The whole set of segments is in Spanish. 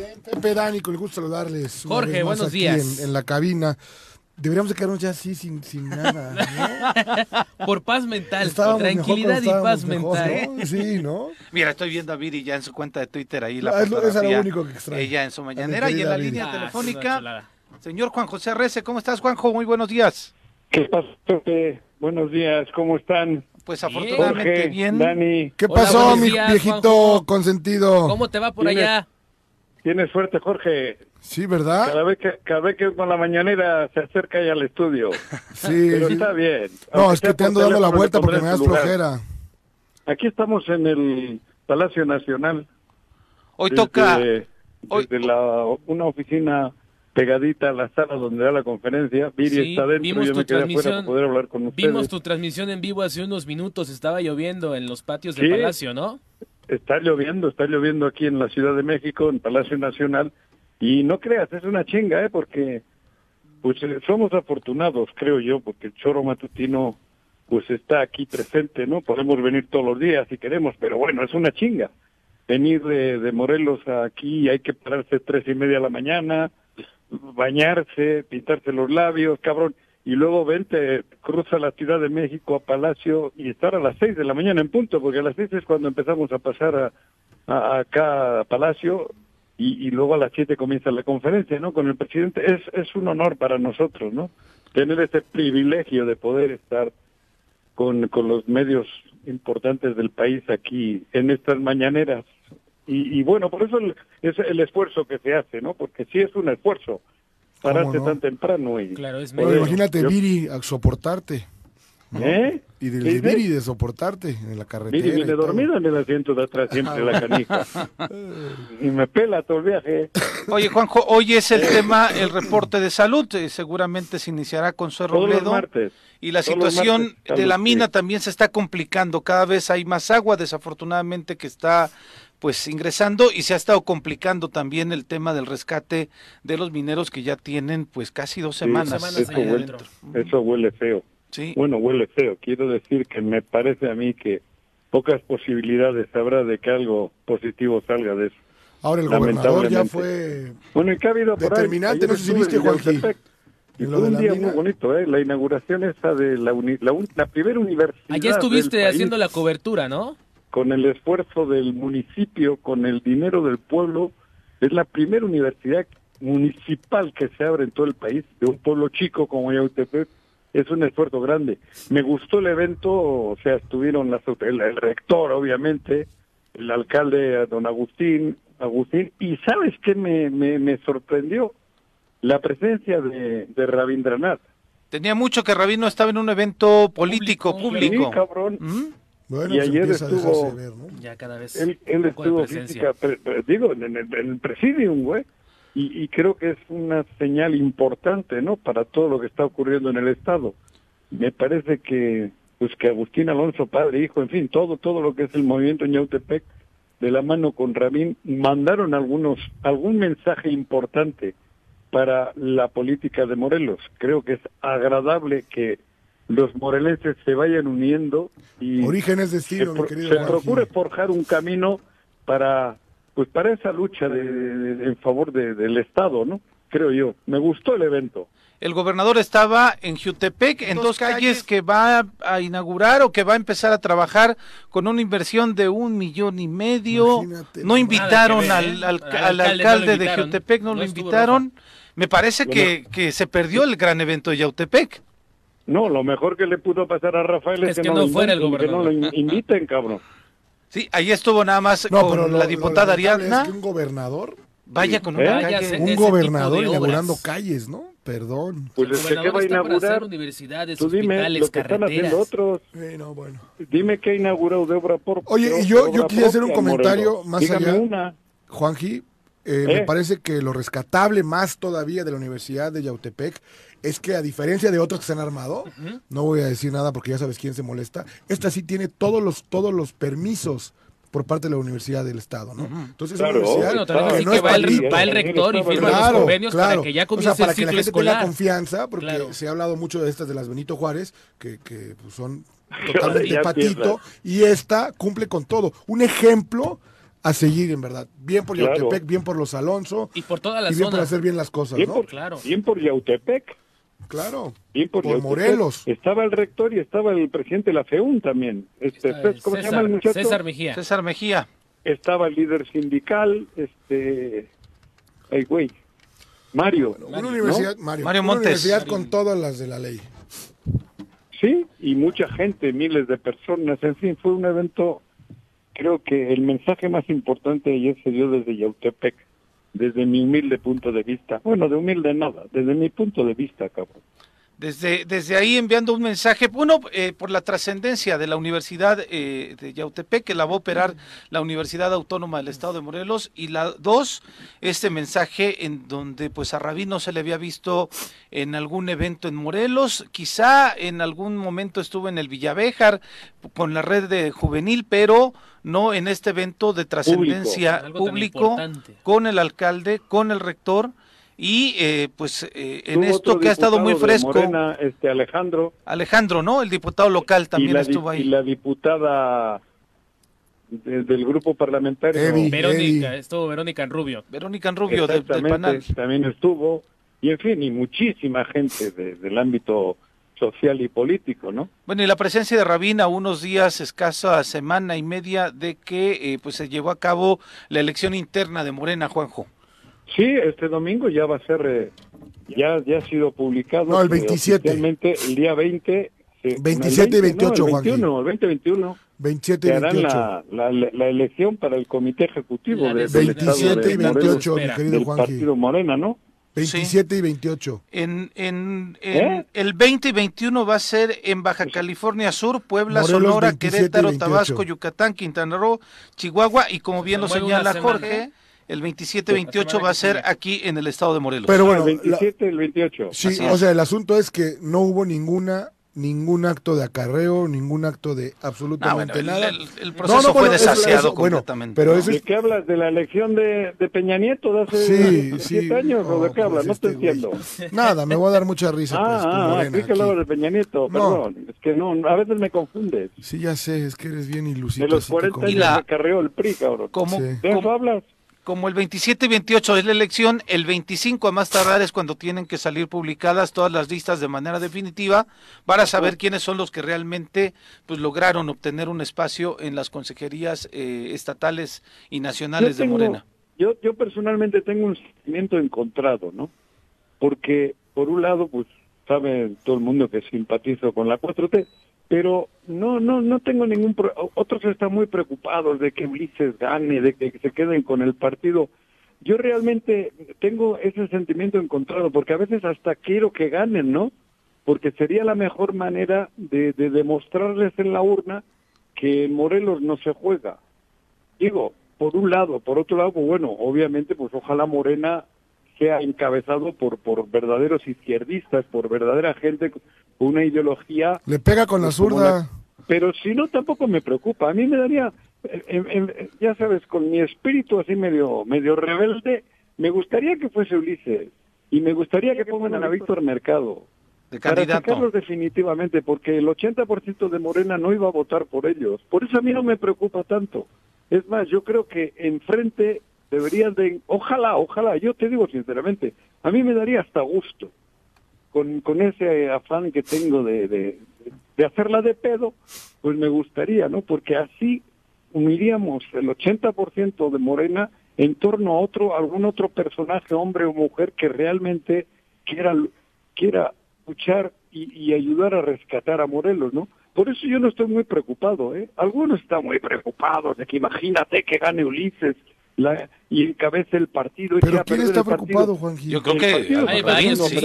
Bien, Pepe Dani, con el gusto de saludarles. una Jorge, vez más buenos aquí días. En, en la cabina. Deberíamos de quedarnos ya así, sin, sin nada. ¿no? Por paz mental, Estábamos mejor tranquilidad y paz mental. Sí, ¿no? Mira, estoy viendo a Viri ya en su cuenta de Twitter ahí la Ah, es lo- es lo fotografía. único que extraño. Ella en su mañanera y en la Viri. línea Ah, telefónica. chulada. Señor Juan José Rece, ¿cómo estás, Juanjo? Muy buenos días. ¿Qué pasa, Pepe? Buenos días, ¿cómo están? Pues afortunadamente Jorge, bien. Dani, ¿Qué Hola, pasó, mi días, viejito Juanjo. consentido? ¿Cómo te va por allá? Tienes suerte, Jorge. Sí, ¿verdad? Cada vez que cada vez que con la mañanera se acerca ya al estudio. Sí. Pero sí. está bien. No, Aunque es que te ando dando la vuelta porque me das flojera. Aquí estamos en el Palacio Nacional. Hoy desde- toca, Desde hoy- la, una oficina pegadita a la sala donde da la conferencia. Viri Sí, está dentro, vimos yo tu me quedé afuera transmisión. para poder hablar con ustedes. Vimos tu transmisión en vivo hace unos minutos, estaba lloviendo en los patios Sí. del Palacio, ¿no? Está lloviendo, está lloviendo aquí en la Ciudad de México, en Palacio Nacional, y no creas, es una chinga, ¿eh? Porque pues eh, somos afortunados, creo yo, porque el choro matutino pues está aquí presente, ¿no? Podemos venir todos los días si queremos, pero bueno, es una chinga. Venir de, de Morelos a aquí, hay que pararse tres y media de la mañana, bañarse, pintarse los labios, cabrón, y luego vente, cruza la Ciudad de México a Palacio y estar a las seis de la mañana en punto, porque a las seis es cuando empezamos a pasar a, a- acá a Palacio y, luego a las siete comienza la conferencia, ¿no? Con el presidente es es un honor para nosotros, ¿no? Tener ese privilegio de poder estar con, con los medios importantes del país aquí en estas mañaneras. Y, y bueno, por eso el, es el esfuerzo que se hace, ¿no? Porque sí es un esfuerzo pararse no? tan temprano y... Claro, es medio. imagínate, yo- Viri, a soportarte. ¿Eh? Y de. Viri de soportarte en la carretera. Y viene todo. dormido en el asiento de atrás siempre la canija. y me pela todo el viaje. Oye, Juanjo, hoy es el tema, el reporte de salud. eh, seguramente se iniciará con Zoe Todos los Robledo. martes. Y la Todos situación martes, de la mina sí. también se está complicando. Cada vez hay más agua, desafortunadamente, que está pues ingresando y se ha estado complicando también el tema del rescate de los mineros que ya tienen pues casi dos Sí, semanas. semanas eso, huele, eso huele feo. Sí. Bueno, huele feo. Quiero decir que me parece a mí que pocas posibilidades habrá de que algo positivo salga de eso. Ahora el gobernador ya fue... Bueno, ¿y qué ha habido por ahí? Determinante, no sé si viste. Yautepec, Y fue un día mina. muy bonito, ¿eh? La inauguración esa de la, uni- la, un- la primera universidad Allá estuviste del país, haciendo la cobertura, ¿no? Con el esfuerzo del municipio, con el dinero del pueblo, es la primera universidad municipal que se abre en todo el país, de un pueblo chico como Yautepec. Es un esfuerzo grande. Me gustó el evento, o sea, estuvieron las, el, el rector, obviamente, el alcalde don Agustín, Agustín, y ¿sabes qué me, me, me sorprendió? La presencia de, de Rabindranath. Tenía mucho que Rabino estaba en un evento político, Público, público. Sí, cabrón. ¿Mm? Bueno, Y pues ayer estuvo- dejarse ver, ¿no? Ya cada vez Él, estuvo física, pre- pre- digo, en el, en el presidium, güey. Y, y creo que es una señal importante, ¿no? Para todo lo que está ocurriendo en el Estado. Me parece que, pues que Agustín Alonso, padre, hijo, en fin, todo, todo lo que es el movimiento en Yautepec, de la mano con Rabín, mandaron algunos, algún mensaje importante para la política de Morelos. Creo que es agradable que los morelenses se vayan uniendo y Orígenes se, mi querido procure forjar un camino para pues para esa lucha de, de- de- en favor de- del Estado, ¿no? Creo yo. Me gustó el evento. El gobernador estaba en Jutepec, en dos calles que va a inaugurar o que va a empezar a trabajar con una inversión de un millón y medio. Imagínate No invitaron al, al- al Al alcalde no de. Jutepec, no, No lo invitaron. Me parece Bueno. que, que se perdió el gran evento de Yautepec. No, lo mejor que le pudo pasar a Rafael es, Es que no lo fuera el inviten, que no lo gobernador. in- inviten, cabrón. Sí, ahí estuvo nada más No, con pero lo- la diputada Ariadna. Es que un gobernador, Vaya con ¿Eh? una Vaya, calle. un gobernador inaugurando calles, ¿no? Perdón. Pues El es que ¿qué gobernador va a inaugurar? universidades, Tú dime hospitales, lo que están haciendo carreteras. otros. Eh, no, bueno. Dime qué ha inaugurado de obra por Oye, y yo- yo quisiera hacer un comentario Morelos. más Dígame allá. una. Juanji, eh, me ¿Eh? parece que lo rescatable más todavía de la Universidad de Yautepec es que a diferencia de otros que se han armado, no voy a decir nada porque ya sabes quién se molesta, esta sí tiene todos los, todos los permisos por parte de la Universidad del Estado, ¿no? Entonces es una Claro, universidad Claro, que no que es va el, patito. va el rector y Claro, firma los convenios para que ya o sea, comience para el que la ciclo gente tenga confianza, porque Claro. se ha hablado mucho de estas de las Benito Juárez, que, que pues, son totalmente patito, y esta cumple con todo. Un ejemplo a seguir, en verdad. Bien por Claro. Yautepec, bien por los Alonso Y por toda la y bien por hacer bien las cosas, Bien ¿no? por, Claro. bien por Yautepec. Claro. Bien por. Morelos. Estaba el rector y estaba el presidente de la FEUN también. Este, ¿Cómo se llama el muchacho? César Mejía. César Mejía. Estaba el líder sindical, este... Ay, güey. Mario. Una ¿no? universidad, Mario, Mario una Montes. universidad con todas las de la ley. Sí, y mucha gente, miles de personas, en fin, fue un evento, creo que el mensaje más importante ayer se dio desde Yautepec, desde mi humilde punto de vista. Bueno, de humilde nada, desde mi punto de vista, cabrón. Desde, desde ahí enviando un mensaje, uno, eh, por la trascendencia de la Universidad eh, de Yautepec, que la va a operar la Universidad Autónoma del Estado de Morelos, y la dos, este mensaje en donde pues a Rabín no se le había visto en algún evento en Morelos, quizá en algún momento estuvo en el Villavejar con la red de juvenil, pero no en este evento de trascendencia público, con el alcalde, con el rector. Y eh, pues eh, en esto que ha estado muy de fresco, Morena, este Alejandro, Alejandro, ¿no? El diputado local también y, estuvo y ahí. la diputada de- del grupo parlamentario. Verónica, Eddie. estuvo Verónica en Rubio. Verónica Rubio del, Exactamente, panel. también estuvo, y en fin, y muchísima gente de- del ámbito social y político, ¿no? Bueno, y la presencia de Rabín a unos días, escasa semana y media de que eh, pues se llevó a cabo la elección interna de Morena, Juanjo. Sí, este domingo ya va a ser, eh, ya, ya ha sido publicado. No, el que 27. oficialmente el día 20. eh, 27 y el 20, 28, no, el Juanji. 21, el 20-21, 27 y que harán 28. la, la, la elección para el comité ejecutivo La de, del estado 27 de y Morelos, 28, mi querido Juanji. partido Morena, ¿no? 27 y 28. En, en, en ¿Eh? el 20 y 21 va a ser en Baja California Sur, Puebla, Morelos, Sonora, 27 y Querétaro, 28. Tabasco, Yucatán, Quintana Roo, Chihuahua y como bien lo señala semana. Jorge, el 27 La 28 semana va a ser aquí en el estado de Morelos. Pero bueno, el la- 27 y el 28. sí, o sea, el asunto es que no hubo ninguna ningún acto de acarreo, ningún acto de Ah, absolutamente bueno, el, nada. el- el proceso No, no, fue bueno, eso- desasiado eso, bueno, completamente. pero eso ¿De es qué hablas? ¿De la elección de, de Peña Nieto de hace Sí, siete sí. años? ¿O de No, qué hablas? pues No te este güey. entiendo. nada, me voy a dar mucha risa pues, Ah, con ah, Morena sí que hablabas de. Peña Nieto, No. perdón. Es que no, a veces me confundes. Sí, ya sé, es que eres bien ilusito. De los así te 40 confundo. Y años la- que carreó el PRI, cabrón. Como, Sí. ¿De eso hablas? Como el 27 y 28 es la elección, el 25 a más tardar es cuando tienen que salir publicadas todas las listas de manera definitiva para saber quiénes son los que realmente pues lograron obtener un espacio en las consejerías eh, estatales y nacionales tengo- de Morena. Yo, yo personalmente tengo un sentimiento encontrado, ¿no? Porque, por un lado, pues, sabe todo el mundo que simpatizo con la 4T, pero no, no, no tengo ningún... pro- Otros están muy preocupados de que Ulises gane, de que se queden con el partido. Yo realmente tengo ese sentimiento encontrado, porque a veces hasta quiero que ganen, ¿no? Porque sería la mejor manera de, de demostrarles en la urna que Morelos no se juega. Digo, por un lado, por otro lado, pues bueno, obviamente, pues ojalá Morena sea encabezado por, por verdaderos izquierdistas, por verdadera gente con una ideología Le pega con la Pues como zurda. pero si no tampoco me preocupa a mí me daría eh, eh, eh, ya sabes con mi espíritu así medio medio rebelde me gustaría que fuese Ulises y me gustaría que pongan a Víctor Mercado De para candidato. sacarlos definitivamente porque el 80% de Morena no iba a votar por ellos por eso a mí no me preocupa tanto es más yo creo que enfrente deberían de ojalá ojalá yo te digo sinceramente a mí me daría hasta gusto con, con ese afán que tengo de, de, hacerla de pedo, pues me gustaría, ¿no? Porque así uniríamos el 80% de Morena en torno a otro, algún otro personaje, hombre o mujer, que realmente quiera, quiera luchar y, y ayudar a rescatar a Morelos, ¿no? Por eso yo no estoy muy preocupado, ¿eh? Algunos están muy preocupados de que imagínate que gane Ulises la, y encabece el partido. y Pero ¿quién está preocupado, Juanji? Yo creo que Hay varios, sí,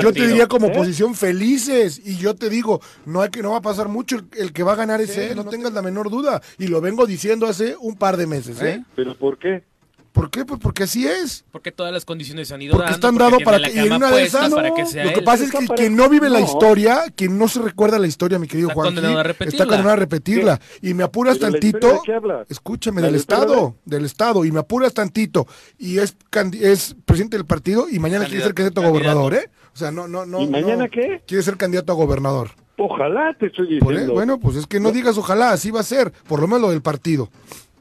Yo te diría como ¿Eh? posición felices y yo te digo, no hay que no va a pasar mucho, el, el que va a ganar es él, no tengas la menor duda. Y lo vengo diciendo hace un par de meses, ¿eh? ¿Eh? ¿Pero por qué? ¿Por qué? Pues porque así es. Porque todas las condiciones se han ido Porque dando. están porque dados tiene para la que y en cama una de puesta esas para no. que sea lo que él. pasa es que quien no vive la historia, quien no se recuerda la historia, mi querido Está Juanji, condenado a está repetirla. condenado a repetirla. Y me apuras ¿Pero la tantito, de qué escúchame, ¿La del de Estado, del Estado, y me apuras tantito, y es es presidente del partido, y mañana quiere ser candidato a gobernador, ¿eh? O sea, no, no, no. ¿Y mañana no. qué? Quiere ser candidato a gobernador. Ojalá te estoy Por- diciendo. bueno, pues es que no digas ojalá, así va a ser, por lo menos lo del partido.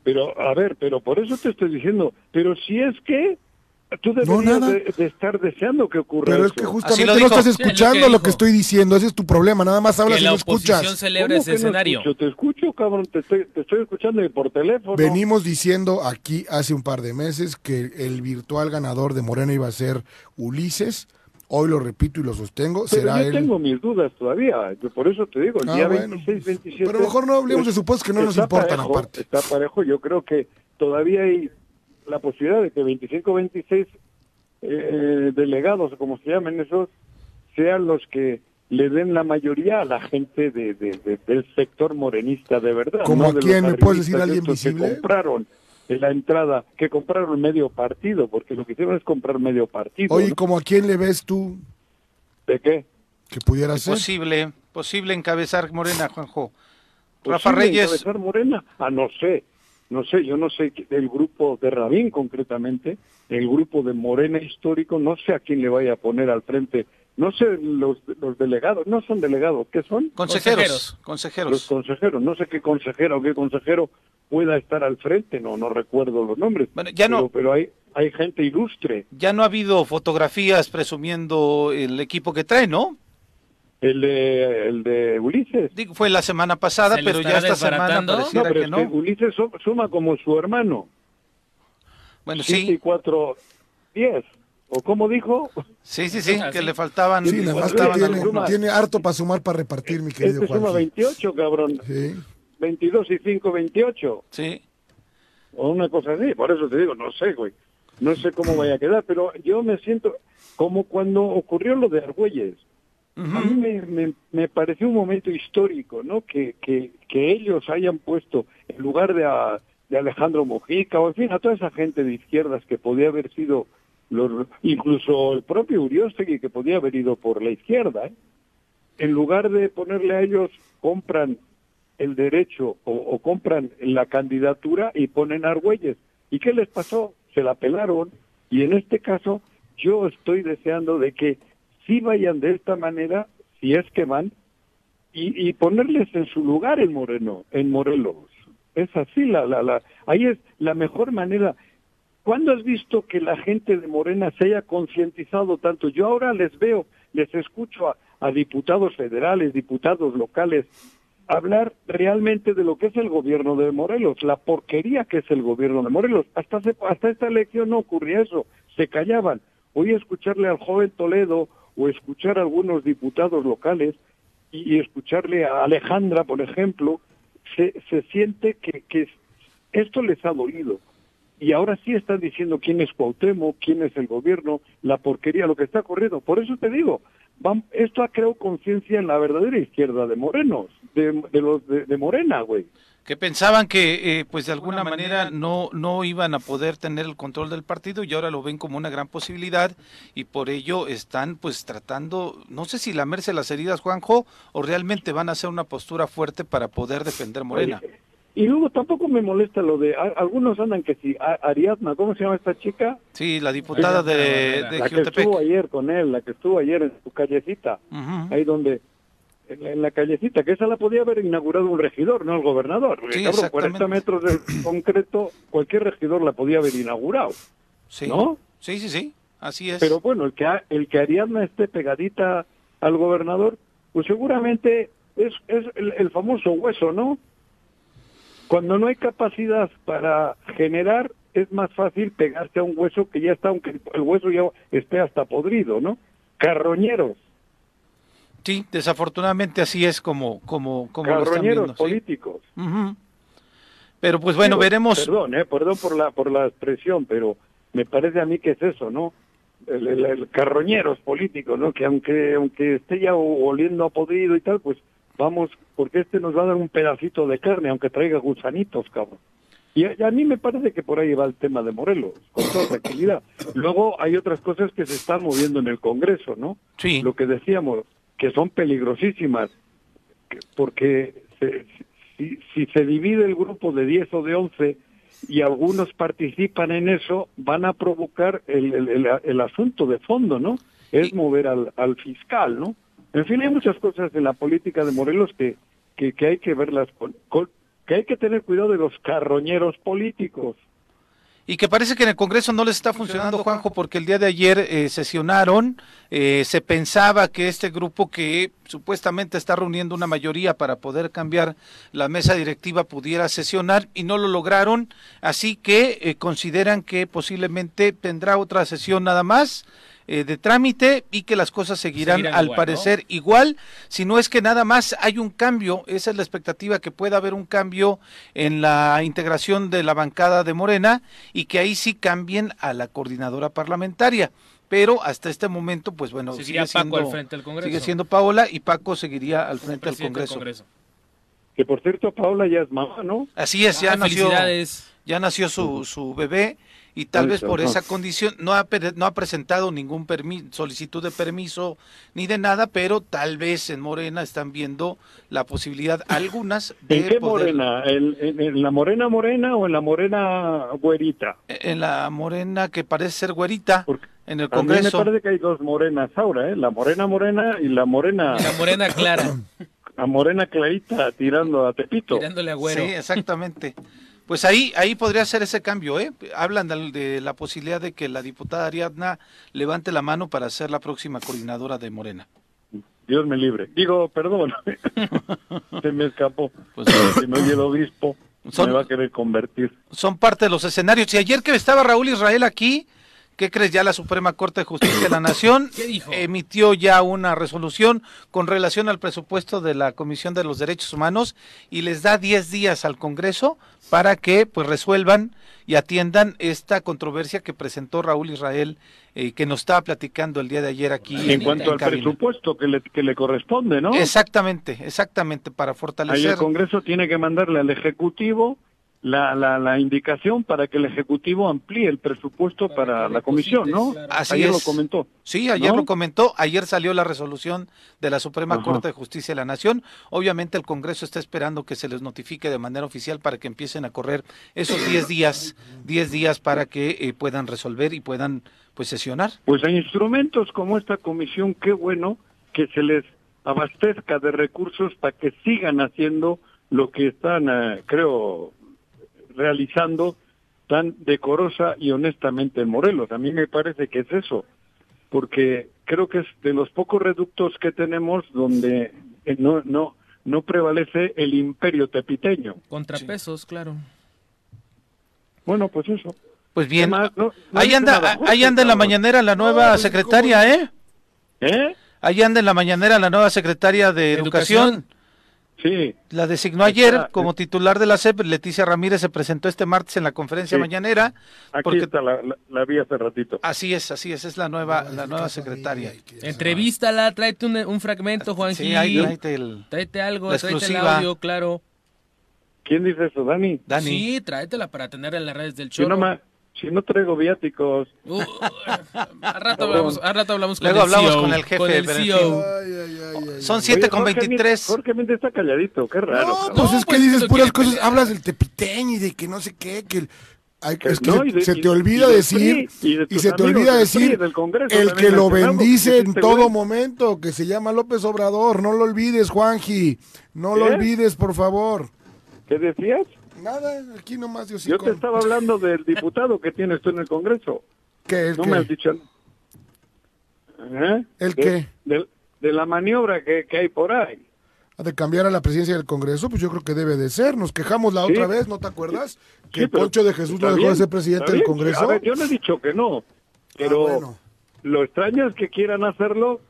Pero, a ver, pero por eso te estoy diciendo, pero si es que tú No, deberías nada. de, de estar deseando que ocurra Pero es eso. que Así justamente lo no estás Sí, es lo que escuchando lo que estoy diciendo. Ese es tu problema. Nada más hablas que y la no oposición escuchas. celebra ¿Cómo ese que no escenario. escucho? Te escucho, cabrón, te estoy, te estoy escuchando y por teléfono. Venimos diciendo aquí hace un par de meses que el virtual ganador de Morena iba a ser Ulises. Hoy lo repito y lo sostengo. Pero será yo él. tengo mis dudas todavía, yo por eso te digo, el Ah, día bueno. 26, 27... Pero mejor no hablemos de supuestos que no nos importan parejo, aparte. Está parejo, yo creo que todavía hay la posibilidad de que 25, 26 eh, delegados, o como se llamen esos, sean los que le den la mayoría a la gente de, de- de- del sector morenista de verdad. ¿Como no a quién? ¿Me puedes decir alguien estos que visible? compraron en la entrada, que compraron medio partido, porque lo que hicieron es comprar medio partido. Oye, ¿no? ¿como a quién le ves tú ¿De qué? que pudiera ser? Posible, posible encabezar Morena, Juanjo. Rafa ¿Posible Reyes, encabezar Morena? Ah, no sé, no sé, yo no sé del grupo de Rabín concretamente, el grupo de Morena histórico, no sé a quién le vaya a poner al frente, no sé los, los delegados, no son delegados, ¿qué son? consejeros, Los consejeros. consejeros, no sé qué consejero o qué consejero pueda estar al frente, no, no recuerdo los nombres, Bueno, ya no- pero, pero hay, hay gente ilustre, Ya no ha habido fotografías presumiendo el equipo que trae, ¿no? el de, el de Ulises. Digo, fue la semana pasada, ¿Se le pero ya esta semana? No, pareciera pero que es no. que Ulises su- suma como su hermano. Bueno, siete y sí, cuatro, diez. ¿O cómo dijo? sí, sí, sí, que le faltaban, Sí, le nada más que faltaban tiene, tiene harto para sumar, para repartir, mi querido Este suma Juan. 28, cabrón. Sí. 22 y 5, 28. Sí, O una cosa así. Por eso te digo, no sé, güey. No sé cómo vaya a quedar, pero yo me siento como cuando ocurrió lo de Argüelles. A mí me, me, me pareció un momento histórico, ¿no? Que, que, que ellos hayan puesto, en lugar de, a- de Alejandro Mojica, o en fin, a toda esa gente de izquierdas que podía haber sido, los, incluso el propio Uriostegui, que podía haber ido por la izquierda, en lugar de ponerle a ellos, compran el derecho o, o compran la candidatura y ponen a Argüelles. ¿Y qué les pasó? Se la pelaron. Y en este caso, yo estoy deseando de que sí vayan de esta manera, si es que van, y, y ponerles en su lugar en Moreno, en Morelos. Es así, la, la, la, ahí es la mejor manera. ¿Cuándo has visto que la gente de Morena se haya concientizado tanto? Yo ahora les veo, les escucho a, diputados federales, diputados locales, hablar realmente de lo que es el gobierno de Morelos, la porquería que es el gobierno de Morelos. Hasta, hace- hasta esta elección no ocurría eso, se callaban. Hoy escucharle al joven Toledo o escuchar a algunos diputados locales y, y escucharle a Alejandra, por ejemplo, se, se siente que, que esto les ha dolido. Y ahora sí están diciendo quién es Cuauhtémoc, quién es el gobierno, la porquería, lo que está ocurriendo. Por eso te digo, vam- esto ha creado conciencia en la verdadera izquierda de Morenos, de, de los de, de Morena, güey. que pensaban que eh, pues de alguna manera no no iban a poder tener el control del partido y ahora lo ven como una gran posibilidad y por ello están pues tratando no sé si lamerse las heridas Juanjo o realmente van a hacer una postura fuerte para poder defender Morena Oye, Y luego tampoco me molesta lo de, a- algunos andan que si, a- Ariadna, ¿cómo se llama esta chica? sí la diputada de, de la que estuvo ayer con él, la que estuvo ayer en su callecita, ahí donde, en la, en la callecita, que esa la podía haber inaugurado un regidor, no el gobernador. Sí, cabrón, exactamente. 40 metros de concreto, cualquier regidor la podía haber inaugurado. sí ¿no? sí sí sí así es Pero bueno, el que, el que Ariadna esté pegadita al gobernador, pues seguramente es, es el, el famoso hueso, ¿no? Cuando no hay capacidad para generar, es más fácil pegarse a un hueso que ya está, aunque el hueso ya esté hasta podrido, ¿no? Carroñeros, sí desafortunadamente así es como como como lo están carroñeros viendo sí. políticos. Pero pues bueno Digo, veremos Perdón, eh, perdón por la por la expresión, pero me parece a mí que es eso, ¿no? El, el- el carroñeros políticos, ¿no? Que aunque aunque esté ya oliendo a podrido y tal, pues vamos, porque este nos va a dar un pedacito de carne, aunque traiga gusanitos, cabrón. Y a, mí me parece que por ahí va el tema de Morelos, con toda tranquilidad. Luego hay otras cosas que se están moviendo en el Congreso, ¿no? sí lo que decíamos, que son peligrosísimas, que- porque se- si, si se divide el grupo de 10 o de 11 y algunos participan en eso, van a provocar el, el, el- el asunto de fondo, ¿no? Es mover al, al fiscal, ¿no? En fin, hay muchas cosas en la política de Morelos que, que, que hay que verlas con, con, que hay que tener cuidado de los carroñeros políticos. Y que parece que en el Congreso no les está funcionando, Juanjo, porque el día de ayer eh, sesionaron, eh, se pensaba que este grupo que supuestamente está reuniendo una mayoría para poder cambiar la mesa directiva pudiera sesionar y no lo lograron, así que eh, consideran que posiblemente tendrá otra sesión nada más eh, de trámite y que las cosas seguirán, Seguirán al igual, parecer igual, si no es que nada más hay un cambio, esa es la expectativa, que pueda haber un cambio en la integración de la bancada de Morena y que ahí sí cambien a la coordinadora parlamentaria. Pero hasta este momento, pues bueno, Seguiría sigue Paco siendo, al frente del Congreso. sigue siendo Paola y Paco seguiría al frente del Congreso. Que por cierto, Paola ya es mamá, ¿no? Así es, ya Ah, nació, ya nació su, su bebé y tal Ay, vez por esa condición no ha, no ha presentado ningún permi- solicitud de permiso ni de nada, pero tal vez en Morena están viendo la posibilidad algunas de ¿En qué poder- morena? ¿En, en- en la morena morena o en la morena güerita? en la Morena que parece ser güerita Porque en el a mí me Congreso. parece que hay dos morenas ahora, ¿eh? La morena morena y la morena, la morena clara, la morena clarita tirando a Tepito. tirándole a güero. Sí, exactamente. Pues ahí, ahí podría ser ese cambio, ¿eh? Hablan de, de la posibilidad de que la diputada Ariadna levante la mano para ser la próxima coordinadora de Morena. Dios me libre. Digo, perdón, se me escapó. Pues, si oye el obispo, Son- me va a querer convertir. son parte de los escenarios. Y ayer que estaba Raúl Israel aquí, ¿qué crees? Ya la Suprema Corte de Justicia de la Nación emitió ya una resolución con relación al presupuesto de la Comisión de los Derechos Humanos y les da 10 días al Congreso para que pues resuelvan y atiendan esta controversia que presentó Raúl Israel, eh, que nos estaba platicando el día de ayer aquí. En cuanto al cabina. presupuesto que le, que le corresponde, ¿no? Exactamente, exactamente, para Ahí fortalecer. el Congreso tiene que mandarle al Ejecutivo la, la, la indicación para que el Ejecutivo amplíe el presupuesto Para la comisión, ¿no? claro. Así Ayer es. lo comentó. Sí, ayer ¿No? lo comentó, ayer salió la resolución de la Suprema Ajá. Corte de Justicia de la Nación. Obviamente el Congreso está esperando que se les notifique de manera oficial para que empiecen a correr esos 10 días, 10 días para que eh, puedan resolver y puedan pues sesionar. Pues hay instrumentos como esta comisión, qué bueno que se les abastezca de recursos para que sigan haciendo lo que están, eh, creo, realizando tan decorosa y honestamente en Morelos. A mí me parece que es eso, porque creo que es de los pocos reductos que tenemos donde eh, no, no, no prevalece el imperio tepiteño. Contrapesos, claro. Bueno, pues eso. Pues bien, ahí anda, nada ahí anda en la mañanera la nueva secretaria, ¿eh? ¿Eh? Ahí anda en la mañanera la nueva secretaria de Educación. Educación. Sí. La designó ayer Está- como titular de la SEP. Leticia Ramírez se presentó este martes en la conferencia Sí. mañanera. Aquí Porque- está, la, la, la vi hace ratito. Así es, así es, es la nueva, la nueva secretaria. Entrevístala, tráete un, un fragmento, Juanji. Sí, ahí tráete el... Tráete algo, La tráete el exclusiva. audio, claro. ¿Quién dice eso, Dani? Dani. Sí, tráetela para tenerla en las redes del show. ma- si no traigo viáticos. Uh, al, rato hablamos, al rato hablamos con Luego el hablamos CEO, con el jefe, Con el CEO. Ay, ay, ay, ay, Son ay. 7 Oye, con Jorge 23. Méndez- Jorge Méndez está calladito, qué raro. No, cabrón. pues es que pues, dices no puras cosas, pelear. hablas del tepiteño y de que no sé qué, que el- es que no, se, de- te olvida decir y de y tus se te olvida decir del Congreso el que lo bendice en todo güey- momento, que se llama López Obrador, no lo olvides, Juanji, no lo ¿Qué? olvides, por favor. ¿Qué decías? Nada, aquí nomás Dios Yo te estaba hablando del diputado que tienes tú en el Congreso. ¿Qué, el No qué? me has dicho. ¿Eh? ¿El De- qué? De, de la maniobra que, que hay por ahí. ¿Ha de cambiar a la presidencia del Congreso? Pues yo creo que debe de ser. Nos quejamos la Sí. otra vez, ¿no te acuerdas? Que Sí, pero Poncho de Jesús no dejó bien, de ser presidente del. Congreso. A ver, yo no he dicho que no, pero Ah, bueno. lo extraño es que quieran hacerlo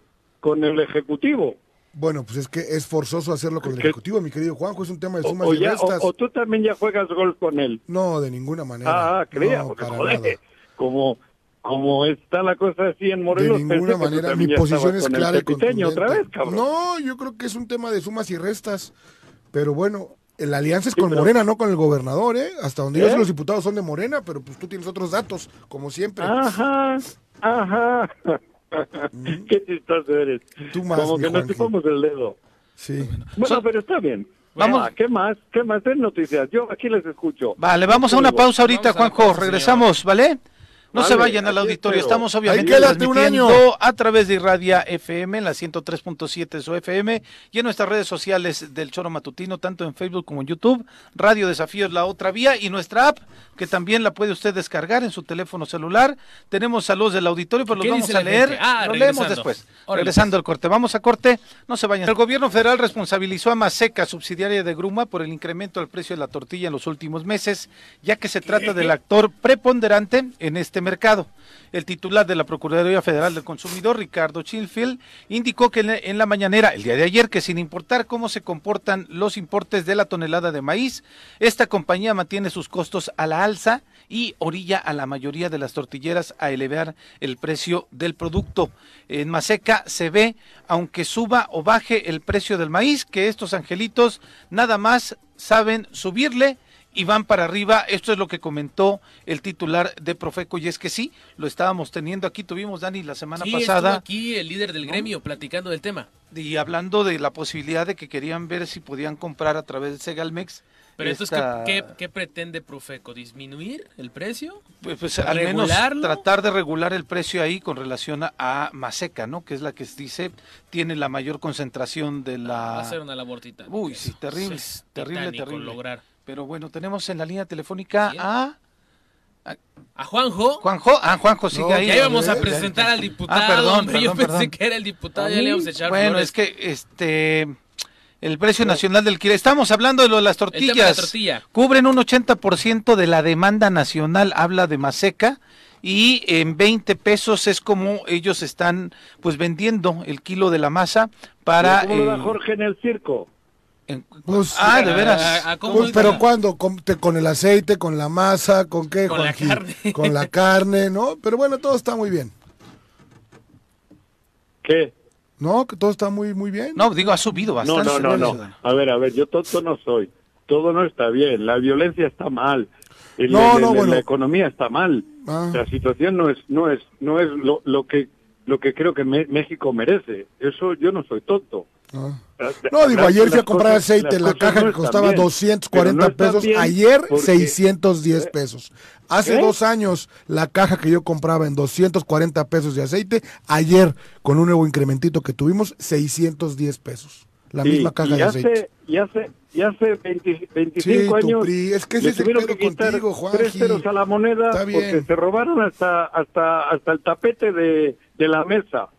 con el Ejecutivo. Bueno, pues es que es forzoso hacerlo con el Que- Ejecutivo, mi querido Juanjo, es un tema de sumas o y ya- restas. o- o tú también ya juegas golf con él. No, de ninguna manera. Ah, ah, creía, No, porque para joder, nada. como, como está la cosa así en Morelos, de ninguna manera. Mi posición es con clara y tepiteño contundente. otra vez, cabrón. No, yo creo que es un tema de sumas y restas. Pero bueno, la alianza es con pero- Morena, no con el gobernador, ¿eh? Hasta donde yo ¿Eh? sé, los diputados son de Morena, pero pues tú tienes otros datos, como siempre. Ajá, ajá. Qué chistoso eres. Tú más, Como que nos chupamos el dedo. Sí. Bueno, So- pero está bien. Vamos. Ah, ¿Qué más? ¿Qué más? Den noticias. Yo aquí les escucho. Vale, vamos a una pausa ahorita, Vamos Juanjo. Regresamos, ¿vale? No Vale, se vayan al auditorio, espero. estamos obviamente transmitiendo año. a través de Irradia FM, en la 103.7 de su FM, y en nuestras redes sociales del Choro Matutino, tanto en Facebook como en YouTube. Radio Desafío es la otra vía, y nuestra app, que también la puede usted descargar en su teléfono celular. Tenemos saludos del auditorio, pero los ¿Qué vamos a leer. Ah, lo leemos después. Órale, Regresando al corte. Vamos a corte, no se vayan. El gobierno federal responsabilizó a Maseca, subsidiaria de Gruma, por el incremento del precio de la tortilla en los últimos meses, ya que se trata del actor preponderante en este mercado. El titular de la Procuraduría Federal del Consumidor, Ricardo Chilfield, indicó que en la- en la mañanera, el día de ayer, que sin importar cómo se comportan los importes de la tonelada de maíz, esta compañía mantiene sus costos a la alza y orilla a la mayoría de las tortilleras a elevar el precio del producto. En Maseca se ve, aunque suba o baje el precio del maíz, que estos angelitos nada más saben subirle y van para arriba. Esto es lo que comentó el titular de Profeco y es que sí, lo estábamos teniendo aquí. Tuvimos, Dani, la semana Sí, pasada aquí el líder del gremio platicando del tema. y hablando de la posibilidad de que querían ver si podían comprar a través de Segalmex. Pero entonces, esta- ¿qué, qué, qué pretende Profeco? ¿Disminuir el precio? Pues, pues, al menos tratar de regular el precio ahí con relación a, Maseca, ¿no? Que es la que dice tiene la mayor concentración de Va a la... ser una labor titánica. Uy, sí, terrible, Es terrible, terrible. lograr. Pero bueno, tenemos en la línea telefónica a A Juanjo, Juanjo. Ah, Juanjo sigue No, ahí. ya íbamos a presentar al diputado. Ah, perdón, hombre, Yo perdón, pensé perdón. que era el diputado, ¿A ya le íbamos a echar Bueno, flores. es que este el precio nacional del kilo. Estamos hablando de lo de las tema de la tortillas. tortilla. Cubren un 80% de la demanda nacional, habla de Maseca. Y en 20 pesos es como ellos están pues vendiendo el kilo de la masa para... ¿Cómo lo da eh, Jorge en el circo? En- Pues, ah, de veras. ¿A- a cómo Pues, pero ¿cuándo? ¿Con, te- con el aceite, con la masa, con qué? Con la carne. Con la carne, ¿no? Pero bueno, todo está muy bien. ¿Qué? ¿No? Que todo está muy, muy bien. No, digo, ha subido No, bastante. no, no, no. A ver, a ver, yo tonto no soy. Todo no está bien. La violencia está mal. El- No, el- no, el- bueno. La economía está mal. Ah. La situación no es, no es, no es lo, lo que, lo que creo que Me- México merece. Eso yo no soy tonto. Ah. No, digo, ayer fui a comprar cosas- aceite, la caja no que costaba bien, 240 pero no pesos, ayer porque- 610 ¿Eh? pesos. Hace ¿Qué? dos años la caja que yo compraba en 240 pesos de aceite, ayer con un nuevo incrementito que tuvimos, 610 pesos. La Sí, misma caja y de hace, aceite. Y hace, y hace 20 Sí, 25 tu años PRI, es que ese le es tuvieron que quitar contigo, Juanji. tres ceros a la moneda porque se robaron hasta hasta hasta el tapete de, de la mesa.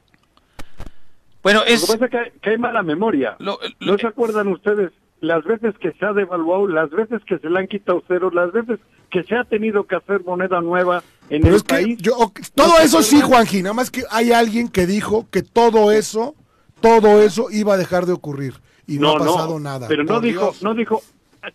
Bueno, Lo que pasa es que hay, que hay mala memoria. Lo- lo- ¿No se acuerdan ustedes las veces que se ha devaluado, las veces que se le han quitado ceros, las veces que se ha tenido que hacer moneda nueva en Pero el es que país? yo, ok, todo eso sí? Juanji, nada más que hay alguien que dijo que todo eso, todo eso iba a dejar de ocurrir. Y no, ha pasado nada. Pero no por dijo, Dios. no dijo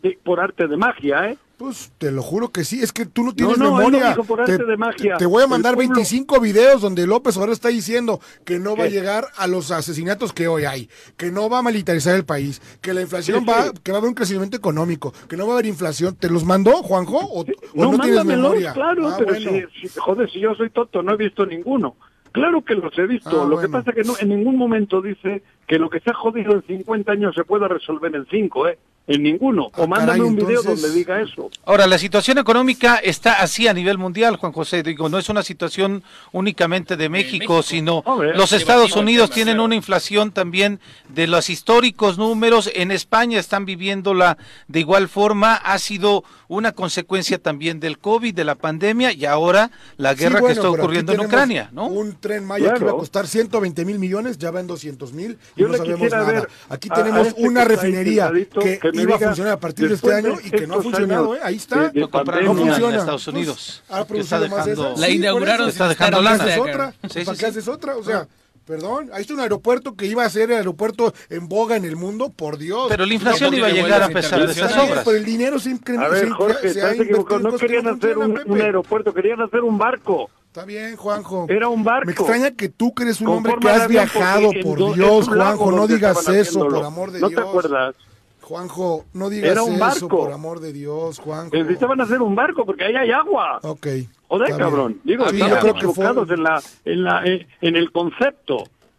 de- por arte de magia, ¿eh? Pues te lo juro que sí, es que tú no tienes no, él lo memoria. dijo por te, arte de magia. te- te voy a mandar pueblo- 25 videos donde López Obrador está diciendo que no va a llegar a los asesinatos que hoy hay, que no va a militarizar el país, que la inflación Sí, va, sí. que va a haber un crecimiento económico, que no va a haber inflación. ¿Te los mandó, Juanjo? ¿O, o No, no, tienes memoria? claro, Ah, pero bueno. si, si- joder, si yo soy tonto, no he visto ninguno. Claro que los he visto. Ah, lo que pasa es que no, en ningún momento dice que lo que se ha jodido en 50 años se pueda resolver en 5, ¿eh? En ninguno. Ah, o mándame caray, un video entonces- donde diga eso. Ahora, la situación económica está así a nivel mundial, Juan José. Digo, no es una situación únicamente de México, México. sino Hombre, los Estados Unidos tema, tienen claro. una inflación también de los históricos números. En España están viviéndola de igual forma. Ha sido una consecuencia también del COVID, de la pandemia y ahora la Sí, guerra bueno, que está ocurriendo en Ucrania, ¿no? Un tren Maya que iba a costar 120 mil millones, ya va en 200 mil Yo no sabemos nada. ver Aquí a- tenemos a este una refinería que, que iba a funcionar a partir de este año y que no ha funcionado, ¿eh? Ahí está. de- de Lo compraron no pandemia, en funciona. Estados Unidos. ¿Ha que está producido más de dejando... La Sí, inauguraron. Está dejando lana. ¿Para otra? ¿Para sí, qué sí. haces otra? O sea, perdón, ahí está un aeropuerto que iba a ser el aeropuerto en boga en el mundo, por Dios. Pero la inflación iba a llegar a pesar de esas obras. Pero el dinero se incrementa. A ver, se, Jorge, se ha en No querían hacer un, un aeropuerto, querían hacer un barco. Está bien, Juanjo. Era un barco. Me extraña que tú, que eres un hombre que has viajado, por do- Dios, Juanjo, no digas eso, haciéndolo. por amor de ¿No Dios. te acuerdas? Juanjo, no digas Era un eso, barco. por amor de Dios, Juanjo. Necesitaban hacer un barco porque ahí hay agua. Ok. Joder, cabrón. Digo, Sí, estaban yo creo que equivocados fue- en, la, en, la, en, en el concepto.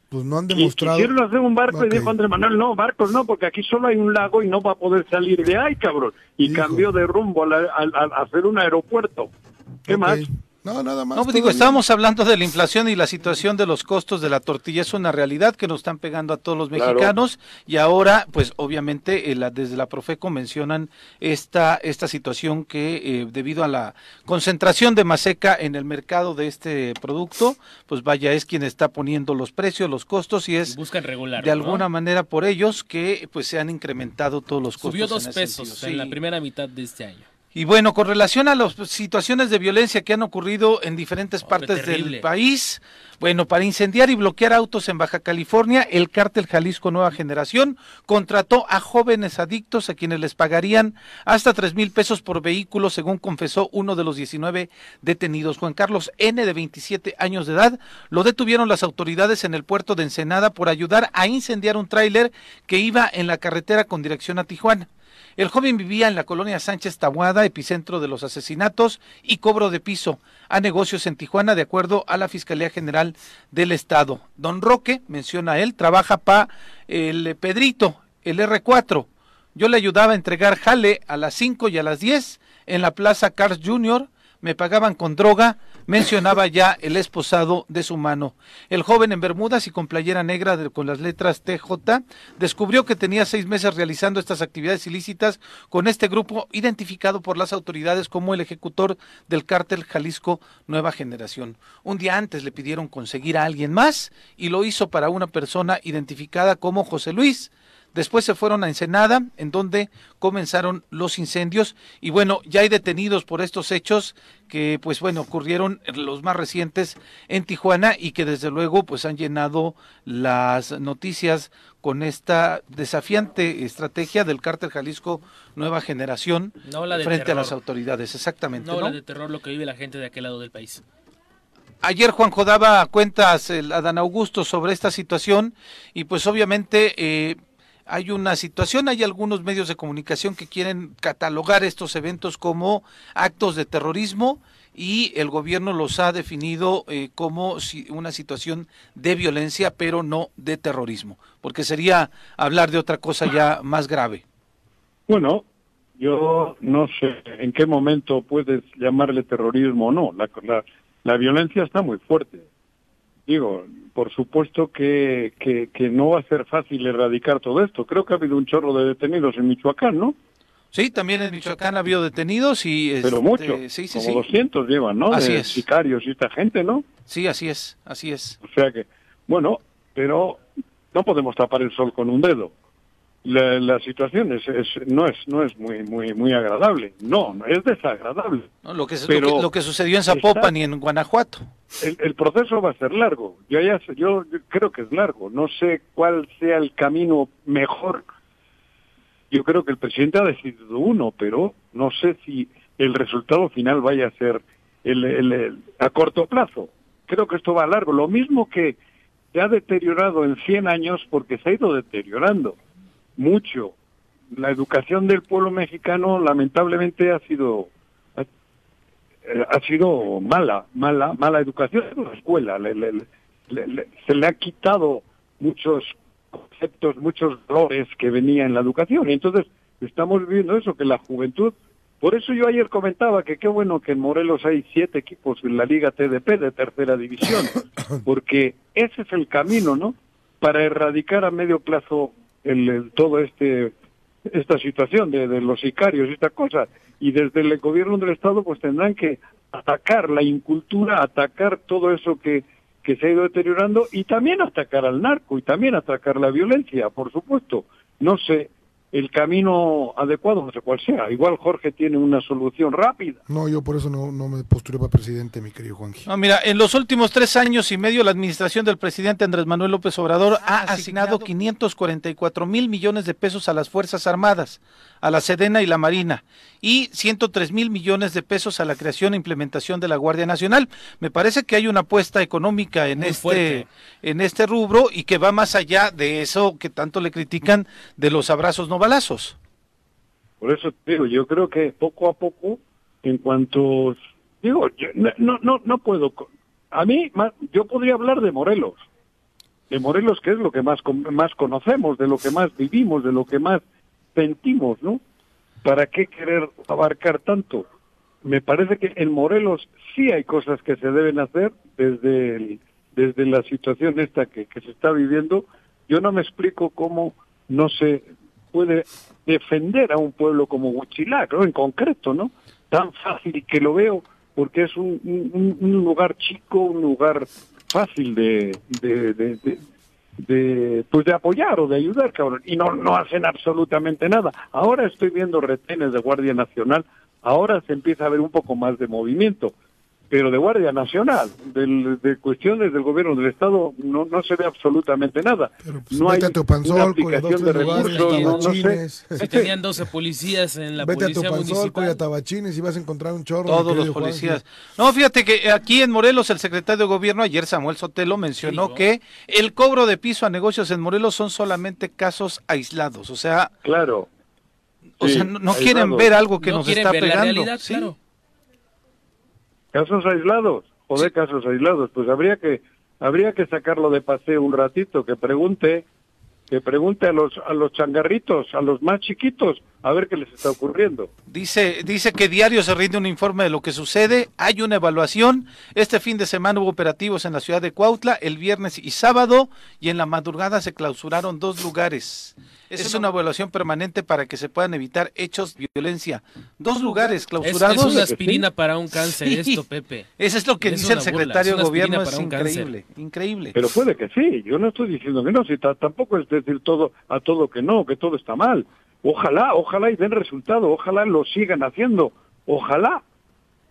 Pues no han Y demostrado. quisieron hacer un barco Ok. y dijo Andrés Manuel, no, barcos no, porque aquí solo hay un lago y no va a poder salir de ahí, cabrón. Y Hijo. cambió de rumbo a, la- a- a- a hacer un aeropuerto. ¿Qué Ok, más? No, nada más. No, pues digo, estábamos hablando de la inflación y la situación de los costos de la tortilla. Es una realidad que nos están pegando a todos los Claro. mexicanos y ahora, pues obviamente, eh, la- desde la Profeco mencionan esta, esta situación que eh, debido a la concentración de maseca en el mercado de este producto, pues vaya, es quien está poniendo los precios, los costos y es Buscan regular. de alguna manera por ellos que pues se han incrementado todos los costos. Subió dos pesos sentido. en la primera mitad de este año. Y bueno, con relación a las situaciones de violencia que han ocurrido en diferentes Hombre, partes terrible. del país, bueno, para incendiar y bloquear autos en Baja California, el cártel Jalisco Nueva Generación contrató a jóvenes adictos a quienes les pagarían hasta tres mil pesos por vehículo, según confesó uno de los 19 detenidos. Juan Carlos N, de 27 años de edad, lo detuvieron las autoridades en el puerto de Ensenada por ayudar a incendiar un tráiler que iba en la carretera con dirección a Tijuana. El joven vivía en la colonia Sánchez Tabuada, epicentro de los asesinatos y cobro de piso a negocios en Tijuana, de acuerdo a la Fiscalía General del Estado. Don Roque, menciona él, trabaja para el Pedrito, el R4. Yo le ayudaba a entregar jale a las 5 y a las 10 en la Plaza Cars Jr. Me pagaban con droga, mencionaba ya el esposado de su mano. El joven en Bermudas y con playera negra con las letras TJ descubrió que tenía seis meses realizando estas actividades ilícitas con este grupo identificado por las autoridades como el ejecutor del cártel Jalisco Nueva Generación. Un día antes le pidieron conseguir a alguien más y lo hizo para una persona identificada como José Luis. Después se fueron a Ensenada, en donde comenzaron los incendios. Y bueno, ya hay detenidos por estos hechos que, pues bueno, ocurrieron los más recientes en Tijuana y que desde luego, pues han llenado las noticias con esta desafiante estrategia del cártel Jalisco Nueva Generación No la de frente a terror. las autoridades. Exactamente. No, ¿no? la de terror lo que vive la gente de aquel lado del país. Ayer Juanjo daba cuentas el, a Dan Augusto sobre esta situación y pues obviamente eh, hay una situación, hay algunos medios de comunicación que quieren catalogar estos eventos como actos de terrorismo y el gobierno los ha definido eh, como si- una situación de violencia, pero no de terrorismo, porque sería hablar de otra cosa ya más grave. Bueno, yo no sé en qué momento puedes llamarle terrorismo o no. La, la, la violencia está muy fuerte. Digo, por supuesto que, que, que no va a ser fácil erradicar todo esto. Creo que ha habido un chorro de detenidos en Michoacán, ¿no? Sí, también en Michoacán ha habido detenidos y... Pero este, mucho. Sí, sí, como sí. 200 llevan, ¿no? Así de es. sicarios y esta gente, ¿no? Sí, así es, así es. O sea que, bueno, pero no podemos tapar el sol con un dedo. La, la situación es, es- no es no es muy muy muy agradable. No, no es desagradable. ¿no? Lo, que, Pero lo, que, lo que sucedió en Zapopan y en Guanajuato. El, el proceso va a ser largo. Yo ya yo creo que es largo. No sé cuál sea el camino mejor. Yo creo que el presidente ha decidido uno, pero no sé si el resultado final vaya a ser el, el- el- a corto plazo. Creo que esto va a largo. Lo mismo que se ha deteriorado en 100 años porque se ha ido deteriorando mucho. La educación del pueblo mexicano lamentablemente ha sido ha, sido mala, mala, mala educación en la escuela. Le- le- se le ha quitado muchos conceptos, muchos valores que venía en la educación. Y entonces estamos viviendo eso, que la juventud... Por eso yo ayer comentaba que qué bueno que en Morelos hay siete equipos en la Liga TDP de tercera división, porque ese es el camino, ¿no? Para erradicar a medio plazo el, el- todo este esta situación de, de los sicarios y esta cosa. Y desde el gobierno del Estado pues tendrán que atacar la incultura, atacar todo eso que, que se ha ido deteriorando y también atacar al narco y también atacar la violencia, por supuesto. No sé el camino adecuado, no sé cuál sea. Igual Jorge tiene una solución rápida. No, yo por eso no, no me postulé para presidente, mi querido Juanji. No, mira, en los últimos tres años y medio la administración del presidente Andrés Manuel López Obrador ha asignado 544 mil millones de pesos a las Fuerzas Armadas, a la Sedena y la Marina, y 103 mil millones de pesos a la creación e implementación de la Guardia Nacional. Me parece que hay una apuesta económica en Muy este, fuerte. en este rubro y que va más allá de eso que tanto le critican de los abrazos no balazos. Por eso digo, yo creo que poco a poco, en cuanto digo, yo no, no, no, puedo. A mí, yo podría hablar de Morelos, de Morelos que es lo que más más conocemos, de lo que más vivimos, de lo que más sentimos, ¿no? ¿Para qué querer abarcar tanto? me parece que en Morelos sí hay cosas que se deben hacer desde el- desde la situación esta que, que se está viviendo. Yo no me explico cómo no se puede defender a un pueblo como Huichilac. En concreto, ¿no? Tan fácil que lo veo, porque es un, un- lugar chico, un lugar fácil de- de, pues de apoyar o de ayudar, cabrón, y no, no hacen absolutamente nada. Ahora estoy viendo retenes de Guardia Nacional, ahora se empieza a ver un poco más de movimiento, pero de Guardia Nacional, del- de cuestiones del gobierno del Estado, no, no se ve absolutamente nada. Pero, pues, no hay vete a una a aplicación de recursos, no, no sé. tabachines. Si tenían 12 policías en la Vete a policía a municipal. Tabachines y vas a encontrar un chorro. Todos los policías. No, fíjate que aquí en Morelos el secretario de gobierno ayer Samuel Sotelo mencionó Sí, ¿no? que el cobro de piso a negocios en Morelos son solamente casos aislados, o sea, Claro. o Sí, sea, no, quieren ver algo que no nos está pegando. realidad, ¿sí? claro. Casos aislados, joder, casos aislados, pues habría que habría que sacarlo de paseo un ratito, que pregunte, que pregunte a los a los changarritos, a los más chiquitos, a ver qué les está ocurriendo. Dice, dice que diario se rinde un informe de lo que sucede, hay una evaluación. Este fin de semana hubo operativos en la ciudad de Cuautla, el viernes y sábado, y en la madrugada se clausuraron dos lugares. Es una evaluación permanente para que se puedan evitar hechos de violencia. Dos lugares Es, clausurados. es una aspirina para un cáncer Sí. esto, Pepe. Eso es lo que Es dice el secretario de gobierno, es para un cáncer. increíble, increíble. Pero puede que sí, yo no estoy diciendo que no, si ta- tampoco es decir todo a todo que no, que todo está mal. Ojalá, ojalá y den resultado, ojalá lo sigan haciendo, ojalá,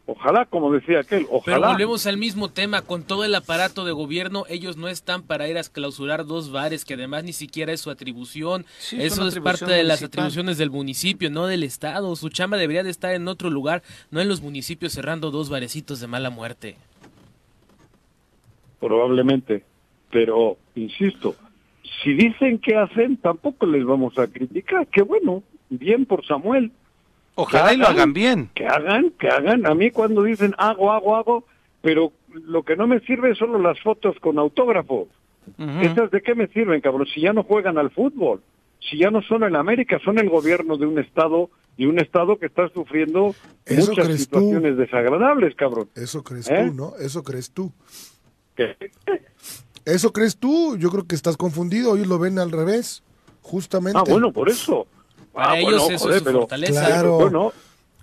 ojalá, como decía aquel, Pero ojalá. volvemos al mismo tema, con todo el aparato de gobierno, ellos no están para ir a clausurar dos bares, que además ni siquiera es su atribución. Sí, Eso es atribución parte de las atribuciones del municipio, no del Estado. Su chamba debería de estar en otro lugar, no en los municipios cerrando dos barecitos de mala muerte. probablemente. Pero, insisto, si dicen que hacen, tampoco les vamos a criticar. Qué bueno, bien por Samuel. Ojalá y lo hagan. bien. Que hagan, que hagan. A mí cuando dicen hago, hago, hago, pero lo que no me sirve son las fotos con autógrafo. ¿Esas de qué me sirven, cabrón? Si ya no juegan al fútbol, si ya no son en América, son el gobierno de un estado y un estado que está sufriendo ¿Eso muchas tú? situaciones desagradables, cabrón. Eso crees ¿Eh? tú, ¿no? Eso crees tú. Que- Eso crees tú. Yo creo que estás confundido. Ellos lo ven al revés. Justamente. Ah, bueno, por eso. Para Ah, ellos bueno, eso joder, es su pero- fortaleza. Claro. Bueno,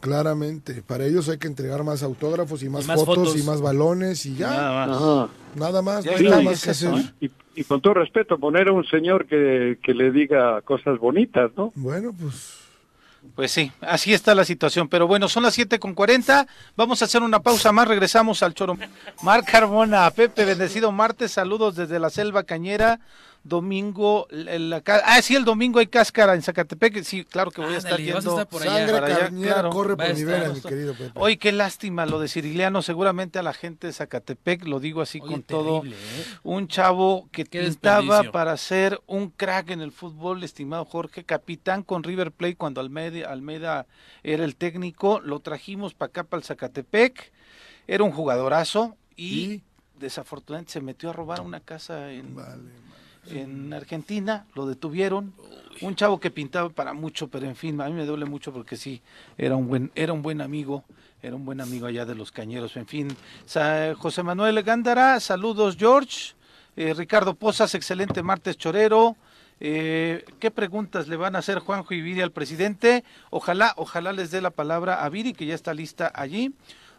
Claramente. Para ellos hay que entregar más autógrafos y más, Y más fotos, fotos. y más balones y ya. Nada más. ajá. Nada más. Ya No hay está, nada y más es que eso, hacer. ¿eh? Y, y con todo respeto, poner a un señor que, que le diga cosas bonitas, ¿no? Bueno, pues. Pues sí, así está la situación. Pero bueno, son las 7 con 40. Vamos a hacer una pausa más. Regresamos al Choro. Mar Carmona, Pepe, bendecido martes. Saludos desde la Selva Cañera. Domingo, el- la ah, sí, el domingo hay cáscara en Zacatepec. Sí, claro que voy a estar Ándale, vas a yendo. estar por allá. Sangre allá, carniera claro. corre por a mi vena, mi querido Pepe. Hoy qué lástima lo de Ciriliano. Seguramente a la gente de Zacatepec, lo digo así Oye, con todo. ¿eh? Un chavo que Qué pintaba para ser un crack en el fútbol, estimado Jorge, capitán con River Plate cuando Almeida, Almeida era el técnico, lo trajimos para acá, para el Zacatepec, era un jugadorazo y, ¿Y? desafortunadamente se metió a robar una casa en, Vale. En Argentina, lo detuvieron, un chavo que pintaba para mucho, pero en fin, a mí me duele mucho porque sí, era un buen, era un buen amigo, era un buen amigo allá de los cañeros, en fin. José Manuel Gándara, saludos George, Eh, Ricardo Pozas, excelente martes chorero. Eh, ¿Qué preguntas le van a hacer Juanjo y Viri al presidente? Ojalá, ojalá les dé la palabra a Viri, que ya está lista allí.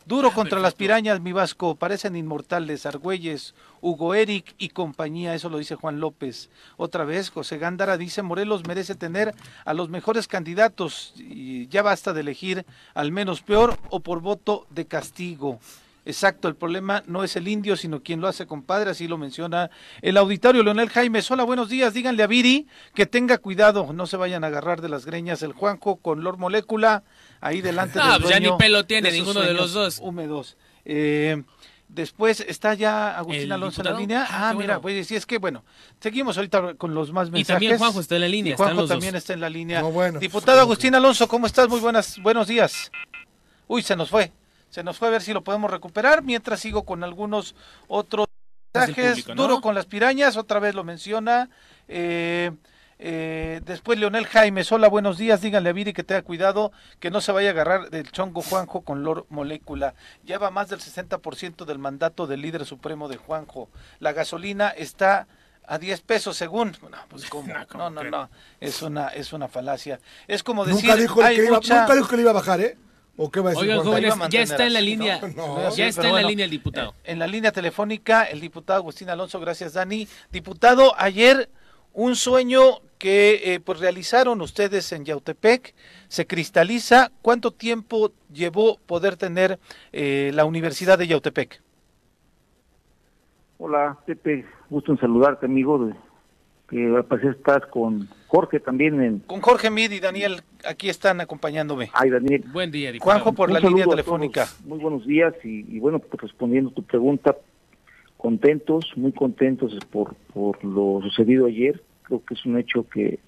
Duro contra las pirañas, mi Vasco, parecen inmortales, Argüelles, Hugo Eric y compañía, eso lo dice Juan López. Otra vez, José Gándara dice, Morelos merece tener a los mejores candidatos y ya basta de elegir al menos peor o por voto de castigo. Exacto, el problema no es el indio, sino quien lo hace, compadre, así lo menciona el auditorio Leonel Jaime. Hola, buenos días, díganle a Viri que tenga cuidado, no se vayan a agarrar de las greñas el Juanjo con Lord Molécula, ahí delante Ah, del pues ya ni dueño pelo tiene de ninguno de los dos. Húmedos. Eh, después está ya Agustín ¿El Alonso en la línea. Ah, Ah, mira, bueno. pues sí, es que bueno, seguimos ahorita con los más Y mensajes. también Juanjo está en la línea, Y Juanjo están los también dos. está en la línea. No, bueno, Diputado pues, Agustín Alonso, ¿cómo estás? Muy buenas, buenos días. Uy, se nos fue. Se nos fue a ver si lo podemos recuperar. Mientras sigo con algunos otros mensajes. público, ¿no? Duro con las pirañas, otra vez lo menciona. Eh, Eh, después Leonel Jaime, hola, buenos días, díganle a Viri que tenga cuidado, que no se vaya a agarrar del chongo Juanjo con Lor Molécula. Ya va más del 60% del mandato del líder supremo de Juanjo. La gasolina está a 10 pesos según. No, pues ¿cómo? No, no, no, es una, es una falacia. Es como decir, nunca dijo, hay que iba, mucha- nunca dijo que le iba a bajar, ¿eh? ¿O qué va a decir? Oigan, jóvenes, ya está en la línea. ¿no? No, ya está en la bueno, línea el diputado. En la línea telefónica, el diputado Agustín Alonso, gracias Dani. Diputado, ayer un sueño que eh, pues realizaron ustedes en Yautepec se cristaliza. ¿Cuánto tiempo llevó poder tener eh, la Universidad de Yautepec? Hola, Pepe, gusto en saludarte, amigo. De, que al parecer estás con Jorge también en... Con Jorge Mid y Daniel, aquí están acompañándome. Ay, Daniel. Buen día, diputado. Juanjo, por Un la línea telefónica. Muy buenos días y, y bueno, pues respondiendo tu pregunta, contentos, muy contentos por, por lo sucedido ayer. Creo que es un hecho que,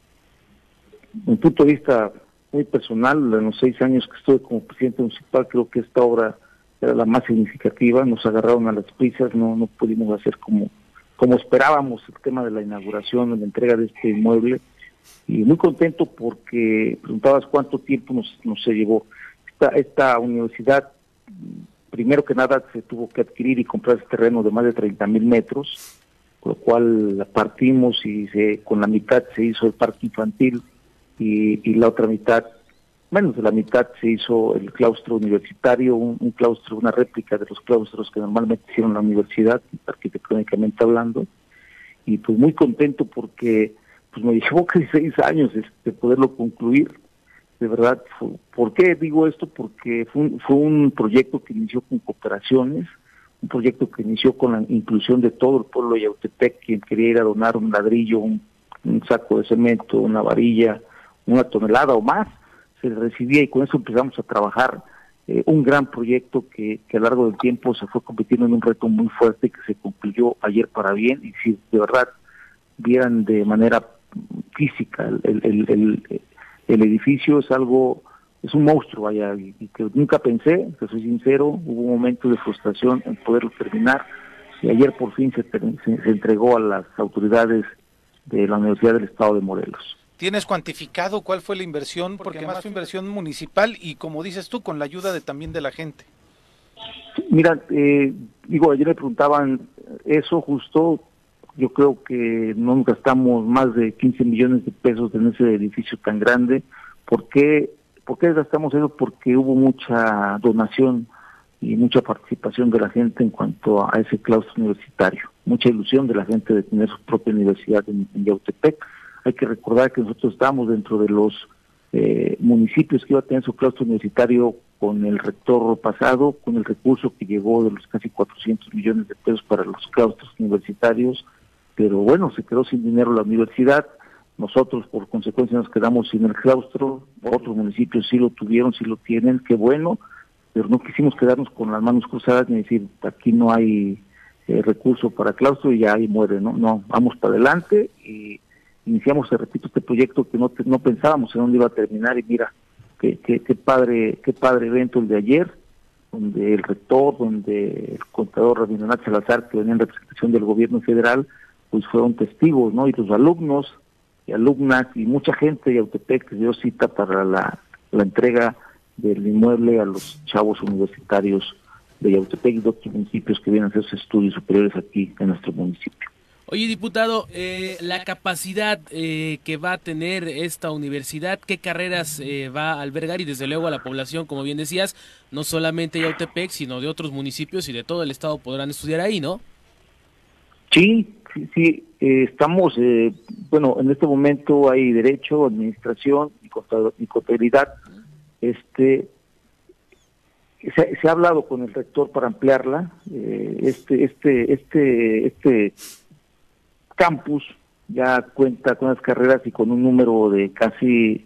desde mi punto de vista muy personal, en los seis años que estuve como presidente municipal, creo que esta obra era la más significativa. Nos agarraron a las prisas, no, no pudimos hacer como, como esperábamos el tema de la inauguración, la entrega de este inmueble. Y muy contento porque preguntabas cuánto tiempo nos, nos se llevó. Esta, esta universidad, primero que nada, se tuvo que adquirir y comprar este terreno de más de 30 mil metros, con lo cual partimos y se, con la mitad se hizo el parque infantil y, y la otra mitad, menos de la mitad, se hizo el claustro universitario, un, claustro, una réplica de los claustros que normalmente hicieron la universidad, arquitectónicamente hablando. Y pues muy contento porque pues me llevó casi seis años este, poderlo concluir. De verdad, fu- ¿por qué digo esto? Porque fue un, fue un proyecto que inició con cooperaciones, un proyecto que inició con la inclusión de todo el pueblo de Yautepec, quien quería ir a donar un ladrillo, un, saco de cemento, una varilla, una tonelada o más, se recibía y con eso empezamos a trabajar eh, un gran proyecto que, que a lo largo del tiempo se fue convirtiendo en un reto muy fuerte que se concluyó ayer para bien y si de verdad vieran de manera física el, el, el, el edificio es algo, es un monstruo allá y, y que nunca pensé, que soy sincero, hubo un momento de frustración en poderlo terminar y ayer por fin se, se, se entregó a las autoridades de la Universidad del Estado de Morelos. ¿Tienes cuantificado cuál fue la inversión? Porque además fue inversión municipal y como dices tú, con la ayuda de también de la gente. Mira, eh, digo, ayer me preguntaban eso justo, yo creo que no nos gastamos más de 15 millones de pesos en ese edificio tan grande. ¿Por qué, ¿Por qué gastamos eso? Porque hubo mucha donación y mucha participación de la gente en cuanto a ese claustro universitario, mucha ilusión de la gente de tener su propia universidad en, Yautepec. Hay que recordar que nosotros estamos dentro de los eh, municipios que iba a tener su claustro universitario con el rector pasado, con el recurso que llegó de los casi 400 millones de pesos para los claustros universitarios, pero bueno, se quedó sin dinero la universidad, nosotros por consecuencia nos quedamos sin el claustro, otros municipios sí lo tuvieron, sí lo tienen, qué bueno, pero no quisimos quedarnos con las manos cruzadas ni decir, aquí no hay eh, recurso para claustro y ya ahí muere, ¿no? No, vamos para adelante y iniciamos, te repito, este proyecto que no, no pensábamos en dónde iba a terminar y mira, qué, qué, qué padre, qué padre evento el de ayer, donde el rector, donde el contador Rabindranath Salazar, que venía en representación del gobierno federal, pues fueron testigos, ¿no? Y los alumnos y alumnas y mucha gente de Autepec que dio cita para la, la entrega del inmueble a los chavos universitarios de Yautepec y de otros municipios que vienen a hacer sus estudios superiores aquí en nuestro municipio. Oye, diputado, eh, la capacidad eh, que va a tener esta universidad, qué carreras eh, va a albergar y desde luego a la población, como bien decías, no solamente Yautepec, sino de otros municipios y de todo el estado podrán estudiar ahí, ¿no? Sí, sí, sí, eh, estamos, eh, bueno, en este momento hay derecho, administración y contabilidad. Este, se, se ha hablado con el rector para ampliarla. eh, este, este, este, este campus ya cuenta con las carreras y con un número de casi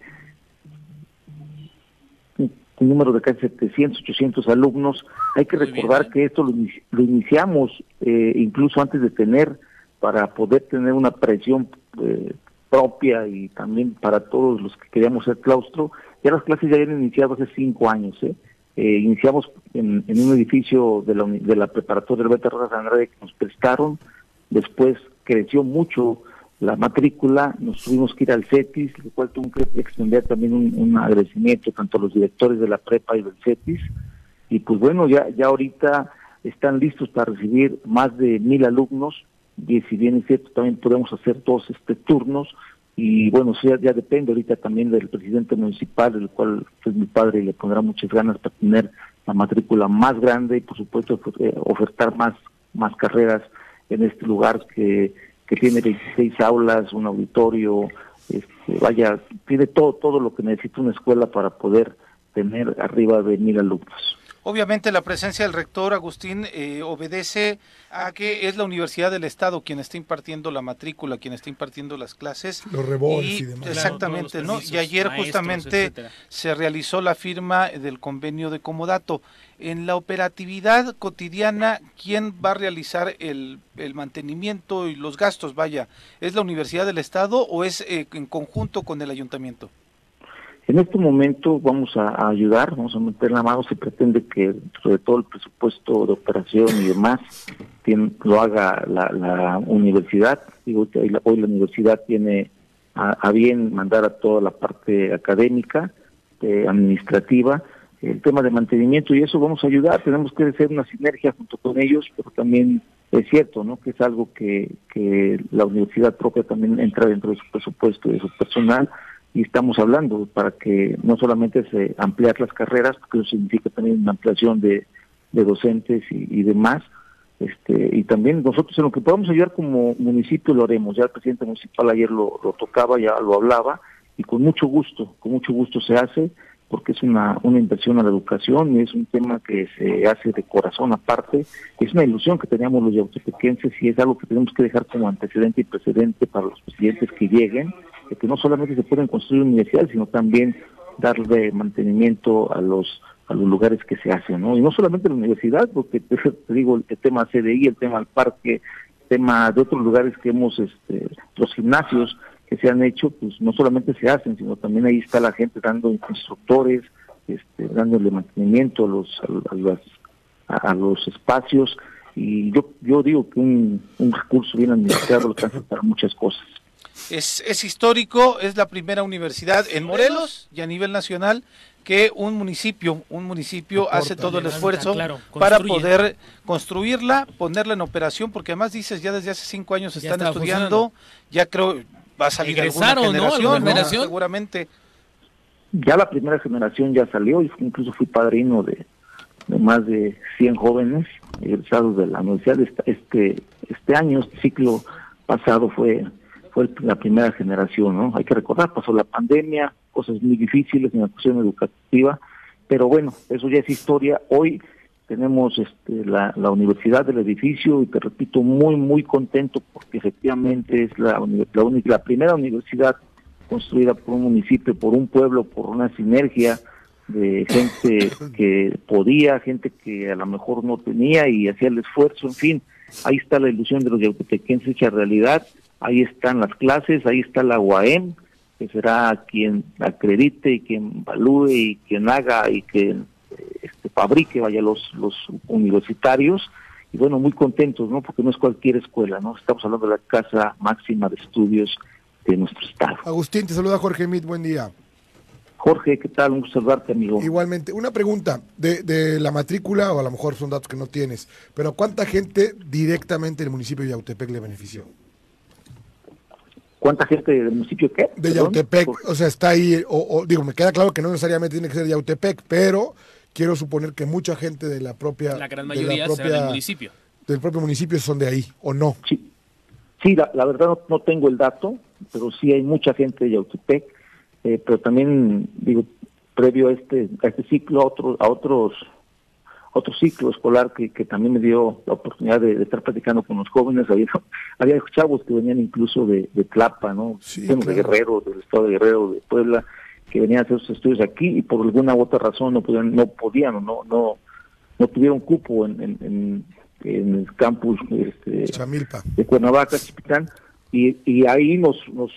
un número de casi 700, 800 alumnos. Hay que Muy recordar que esto lo, lo iniciamos eh, incluso antes de tener, para poder tener una presión eh, propia y también para todos los que queríamos ser claustro. Ya las clases ya habían iniciado hace cinco años. ¿eh? Eh, iniciamos en, un edificio de la, de la preparatoria Alberto Rojas Andrade que nos prestaron, después creció mucho la matrícula, nos tuvimos que ir al CETIS, lo cual tuvo que extender también un, agradecimiento tanto a los directores de la prepa y del CETIS. Y pues bueno, ya, ya ahorita están listos para recibir más de mil alumnos, y si bien es cierto, también podemos hacer todos este turnos, y bueno, ya, ya depende ahorita también del presidente municipal, el cual es mi padre y le pondrá muchas ganas para tener la matrícula más grande y por supuesto pues, eh, ofertar más, más carreras en este lugar que que tiene 26 aulas, un auditorio, este, vaya, tiene todo, todo lo que necesita una escuela para poder tener arriba de mil alumnos. Obviamente la presencia del rector Agustín eh, obedece a que es la Universidad del Estado quien está impartiendo la matrícula, quien está impartiendo las clases. Los rebordes y, demás. Exactamente, ¿no? Y ayer justamente se realizó la firma del convenio de comodato. En la operatividad cotidiana, ¿quién va a realizar el, el mantenimiento y los gastos? Vaya, ¿es la Universidad del Estado o es eh, en conjunto con el ayuntamiento? En este momento vamos a, ayudar, vamos a meter la mano, se pretende que sobre todo el presupuesto de operación y demás lo haga la, universidad. Digo, hoy, la, hoy la universidad tiene a, bien mandar a toda la parte académica, eh, administrativa, el tema de mantenimiento y eso vamos a ayudar, tenemos que hacer una sinergia junto con ellos, pero también es cierto, ¿no? Que es algo que, que la universidad propia también entra dentro de su presupuesto y de su personal y estamos hablando para que no solamente se ampliar las carreras, porque eso significa también una ampliación de, docentes y, demás, este, y también nosotros en lo que podamos ayudar como municipio lo haremos, ya el presidente municipal ayer lo, tocaba, ya lo hablaba, y con mucho gusto, con mucho gusto se hace, porque es una, una inversión a la educación y es un tema que se hace de corazón aparte, es una ilusión que teníamos los yautepequenses y es algo que tenemos que dejar como antecedente y precedente para los presidentes que lleguen, de que no solamente se pueden construir universidades, sino también darle mantenimiento a los a los lugares que se hacen, ¿no? Y no solamente la universidad, porque te, digo el tema CDI, el tema del parque, el tema de otros lugares que hemos, este, los gimnasios que se han hecho, pues no solamente se hacen, sino también ahí está la gente dando instructores, este, dándole mantenimiento a los a, los espacios y yo yo digo que un, un recurso bien administrado alcanza para muchas cosas. Es, es histórico, es la primera universidad en Morelos y a nivel nacional que un municipio, un municipio hace todo el esfuerzo para poder construirla, ponerla en operación, porque además dices ya desde hace cinco años están estudiando, ya creo va a salir alguna generación, ¿no? seguramente. Ya la primera generación ya salió, incluso fui padrino de, de más de 100 jóvenes egresados de la universidad. Este, este año, este ciclo pasado fue fue la primera generación, ¿no? Hay que recordar, pasó la pandemia, cosas muy difíciles en la cuestión educativa, pero bueno, eso ya es historia. Hoy tenemos este, la, la universidad del edificio y te repito, muy, muy contento porque efectivamente es la, la, única, la primera universidad construida por un municipio, por un pueblo, por una sinergia de gente que podía, gente que a lo mejor no tenía y hacía el esfuerzo, en fin, ahí está la ilusión de los yautepequenses hecha realidad ahí están las clases, ahí está la UAM, que será quien acredite y quien evalúe y quien haga y que este, fabrique, vaya, los, los universitarios. Y bueno, muy contentos, ¿no? Porque no es cualquier escuela, ¿no? Estamos hablando de la casa máxima de estudios de nuestro estado. Agustín, te saluda Jorge Mit, buen día. Jorge, ¿qué tal? Un gusto saludarte, amigo. Igualmente, una pregunta de, de, la matrícula, o a lo mejor son datos que no tienes, pero ¿cuánta gente directamente el municipio de Yautepec le benefició? ¿Cuánta gente del municipio qué? De Yautepec, o sea, está ahí, o, digo, me queda claro que no necesariamente tiene que ser Yautepec, pero quiero suponer que mucha gente de la propia... La gran mayoría del municipio. Del propio municipio son de ahí, ¿o no? Sí, sí la, verdad no, tengo el dato, pero sí hay mucha gente de Yautepec, eh, pero también, digo, previo a este, a este ciclo, a, otros a otros otro ciclo escolar que, que también me dio la oportunidad de, estar platicando con los jóvenes. Había, había chavos que venían incluso de, de Tlapa, ¿no? de Guerrero, del estado de Guerrero, de Puebla, que venían a hacer sus estudios aquí y por alguna u otra razón no podían, no podían o no, no, no tuvieron cupo en, en, en, el campus este, de Cuernavaca, Chipitán, y, y ahí nos, nos,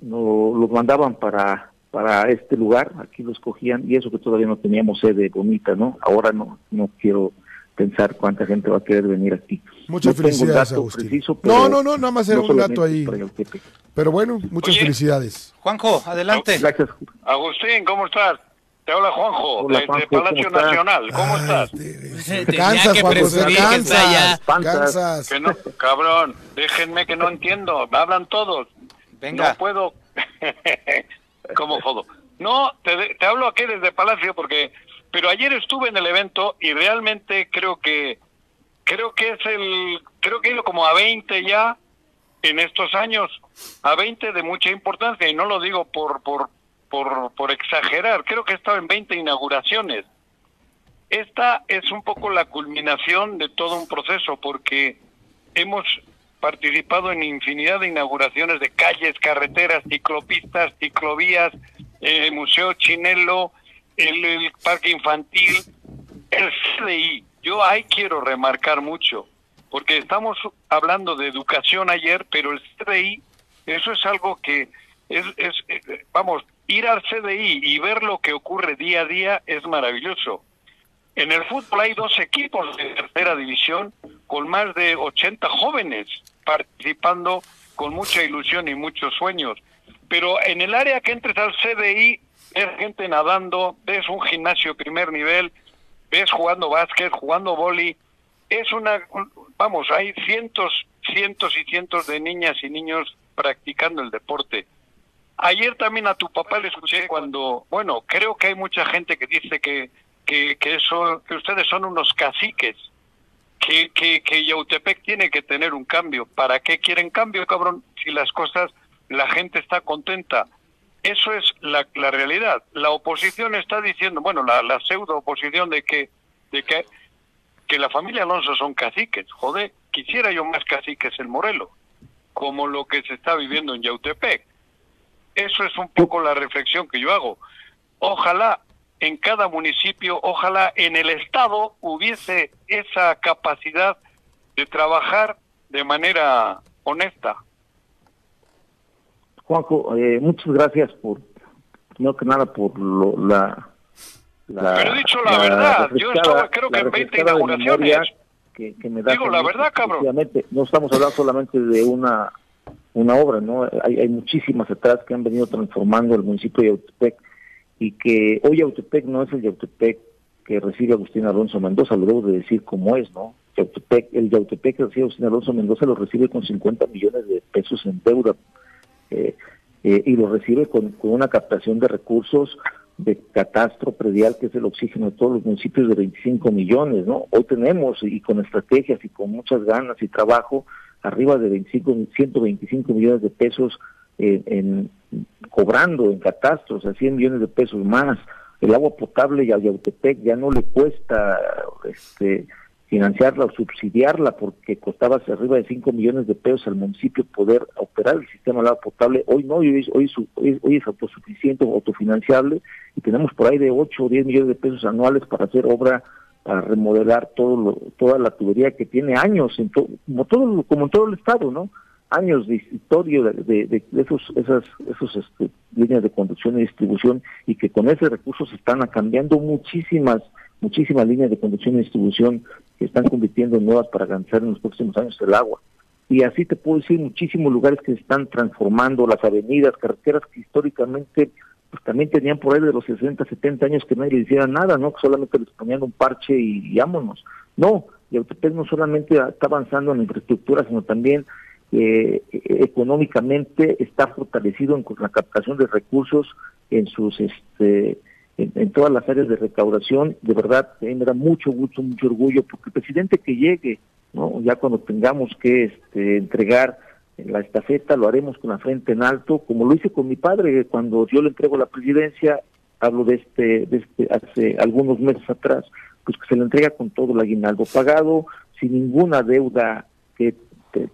nos los mandaban para para este lugar, aquí lo escogían, y eso que todavía no teníamos sede bonita, ¿no? Ahora no, no quiero pensar cuánta gente va a querer venir aquí. Muchas felicidades, Agustín. no, no, no, nada más era un dato ahí. Pero bueno, muchas felicidades. Juanjo, adelante. Gracias. Agustín, ¿cómo estás? Te habla Juanjo, desde Palacio Nacional. ¿Cómo estás? Te, cansas, Juanjo, te cansas. cansas. Que no, cabrón, déjenme que no entiendo. Hablan todos. Venga. No puedo. ¿Cómo jodo? No, te, te hablo aquí desde Palacio porque... Pero ayer estuve en el evento y realmente creo que... Creo que es el... Creo que he ido como a 20 ya en estos años. A 20 de mucha importancia y no lo digo por... por por, por exagerar, creo que he estado en 20 inauguraciones. Esta es un poco la culminación de todo un proceso porque hemos participado en infinidad de inauguraciones de calles, carreteras, ciclopistas, ciclovías, el Museo Chinelo, el, el, Parque Infantil, el CDI. Yo ahí quiero remarcar mucho, porque estamos hablando de educación ayer, pero el CDI, eso es algo que es, es eh, vamos, ir al CDI y ver lo que ocurre día a día es maravilloso. En el fútbol hay dos equipos de tercera división con más de 80 jóvenes participando con mucha ilusión y muchos sueños. Pero en el área que entres al CDI, ves gente nadando, ves un gimnasio primer nivel, ves jugando básquet, jugando boli. Es una, vamos, hay cientos, cientos y cientos de niñas y niños practicando el deporte. Ayer también a tu papá le escuché cuando, bueno, creo que hay mucha gente que dice que, que, que, eso, que ustedes son unos caciques, que, Yautepec tiene que tener un cambio. ¿Para qué quieren cambio, cabrón? Si las cosas, la gente está contenta. Eso es la, realidad. La oposición está diciendo, bueno, la, la pseudo oposición de que, de que, que la familia Alonso son caciques. Joder, quisiera yo más caciques en Morelos, como lo que se está viviendo en Yautepec eso es un poco la reflexión que yo hago. Ojalá en cada municipio, ojalá en el Estado hubiese esa capacidad de trabajar de manera honesta. Juanjo, eh, muchas gracias por, no que nada, por lo, la, la, Pero he dicho la, verdad, yo estaba creo que en 20 inauguraciones. Que, que me da Digo la verdad, cabrón. No estamos hablando solamente de una una obra, ¿no? Hay, hay muchísimas atrás que han venido transformando el municipio de Yautepec y que hoy Yautepec no es el Yautepec que recibe Agustín Alonso Mendoza, lo debo de decir como es, ¿no? Yautepec, el Yautepec que recibe Agustín Alonso Mendoza lo recibe con 50 millones de pesos en deuda eh, eh, y lo recibe con, con una captación de recursos de catastro predial, que es el oxígeno de todos los municipios de 25 millones, ¿no? Hoy tenemos, y con estrategias y con muchas ganas y trabajo, arriba de 25, 125 millones de pesos en, cobrando en catastros, a 100 millones de pesos más. El agua potable y a Yautepec ya no le cuesta este, financiarla o subsidiarla porque costaba arriba de 5 millones de pesos al municipio poder operar el sistema de agua potable. Hoy no, hoy, hoy, hoy es autosuficiente autofinanciable y tenemos por ahí de 8 o 10 millones de pesos anuales para hacer obra para remodelar todo toda la tubería que tiene años, en como todo como en todo el estado, ¿no? Años de historia de, de, esos esas esos este, líneas de conducción y distribución y que con ese recurso se están cambiando muchísimas muchísimas líneas de conducción y distribución que están convirtiendo en nuevas para alcanzar en los próximos años el agua. Y así te puedo decir muchísimos lugares que se están transformando, las avenidas, carreteras que históricamente pues también tenían por ahí de los 60, 70 años que nadie le hiciera nada, ¿no? Que solamente les ponían un parche y, y vámonos. No, Yautepec no solamente está avanzando en infraestructura, sino también eh, económicamente está fortalecido en la captación de recursos en sus este en, todas las áreas de recaudación. De verdad, me da mucho gusto, mucho orgullo, porque el presidente que llegue, ¿no? Ya cuando tengamos que este, entregar la estafeta lo haremos con la frente en alto, como lo hice con mi padre cuando yo le entrego la presidencia, hablo de este, de este hace algunos meses atrás, pues que se le entrega con todo el aguinaldo pagado, sin ninguna deuda que,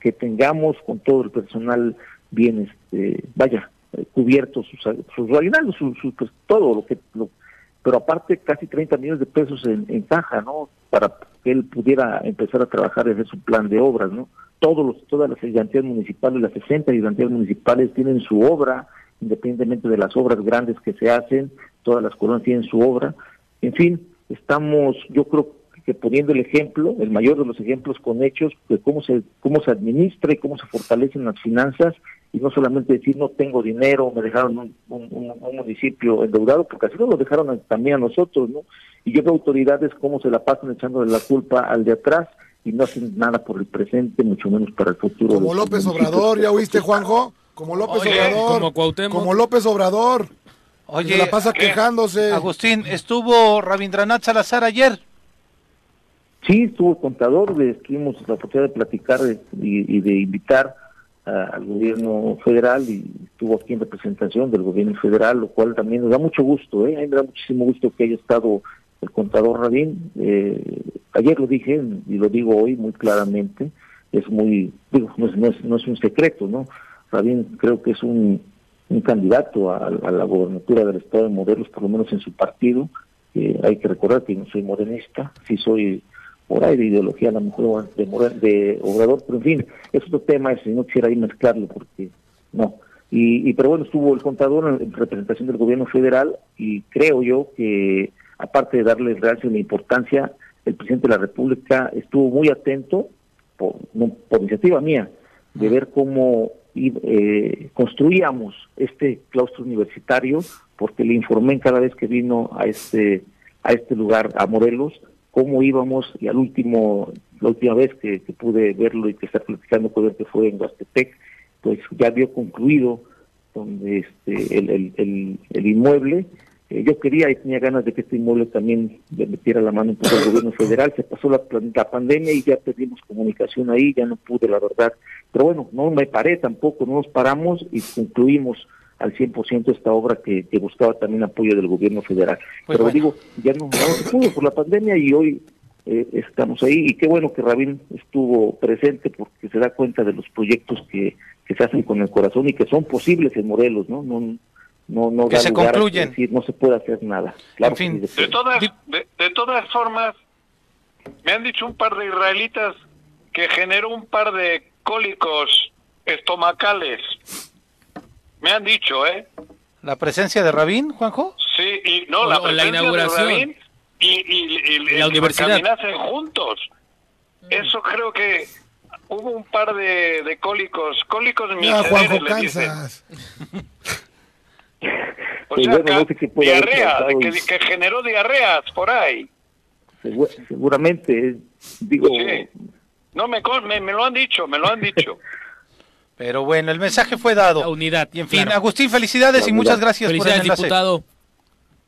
que, tengamos, con todo el personal bien, este, vaya, eh, cubierto sus, sus aguinaldos, su, pues, todo lo que, lo, pero aparte casi 30 millones de pesos en, en caja, ¿no? Para que él pudiera empezar a trabajar desde su plan de obras, ¿no? todos los, todas las ayudantías municipales, las 60 ayudantías municipales tienen su obra, independientemente de las obras grandes que se hacen, todas las colonias tienen su obra. En fin, estamos, yo creo que que poniendo el ejemplo, el mayor de los ejemplos con hechos, de cómo se, cómo se administra y cómo se fortalecen las finanzas, y no solamente decir no tengo dinero, me dejaron un, un, municipio endeudado, porque así lo dejaron también a nosotros, ¿no? Y yo veo autoridades cómo se la pasan echando la culpa al de atrás y no hacen nada por el presente, mucho menos para el futuro. Como López Obrador, ¿ya oíste, Juanjo? Como López Obrador. Como Como López Obrador. Oye, se la pasa quejándose. Agustín, ¿estuvo Rabindranath Salazar ayer? Sí, estuvo contador, tuvimos la oportunidad de platicar y, de invitar al gobierno federal y estuvo aquí en representación del gobierno federal, lo cual también nos da mucho gusto, ¿eh? a mí me da muchísimo gusto que haya estado el contador Rabín. Eh, ayer lo dije y lo digo hoy muy claramente, es muy, digo, no es, no es, un secreto, ¿no? Rabín creo que es un, un candidato a, la gobernatura del estado de Morelos, por lo menos en su partido. hay que recordar que no soy morenista, sí soy por ahí de ideología a lo mejor de, de Obrador, pero en fin, es otro tema, si no quisiera ahí mezclarlo, porque no. Y, pero bueno, estuvo el contador en representación del gobierno federal y creo yo que aparte de darle realce la importancia, el presidente de la República estuvo muy atento, por, por iniciativa mía, de ver cómo eh, construíamos este claustro universitario, porque le informé cada vez que vino a este a este lugar, a Morelos, cómo íbamos y al último, la última vez que, pude verlo y que estar platicando con él que fue en Huastepec, pues ya había concluido donde este el, el, el, inmueble. Eh, yo quería y tenía ganas de que este inmueble también le metiera la mano un poco al gobierno federal. Se pasó la, la pandemia y ya perdimos comunicación ahí, ya no pude, la verdad. Pero bueno, no me paré tampoco, no nos paramos y concluimos al 100% esta obra que, buscaba también apoyo del gobierno federal. Pues Pero digo, ya no, se pudo por la pandemia y hoy eh, estamos ahí y qué bueno que Rabín estuvo presente porque se da cuenta de los proyectos que, que se hacen con el corazón y que son posibles en Morelos, ¿no? No, no, no que se concluyen. Decir, no se puede hacer nada. en fin, de, todas, de todas formas, me han dicho un par de israelitas que generó un par de cólicos estomacales me han dicho, ¿eh? ¿La presencia de Rabín, Juanjo? Sí, y no, la, presencia inauguración. de Rabín y, la universidad. juntos. Eso creo que hubo un par de, de cólicos, cólicos no, Juanjo, cansas. o sea, diarrea, que, que, generó diarreas por ahí. seguramente, digo... No, me, me, me lo han dicho, me lo han dicho. Pero bueno, el mensaje fue dado. La unidad. Y en fin, Agustín, felicidades y muchas gracias por el diputado.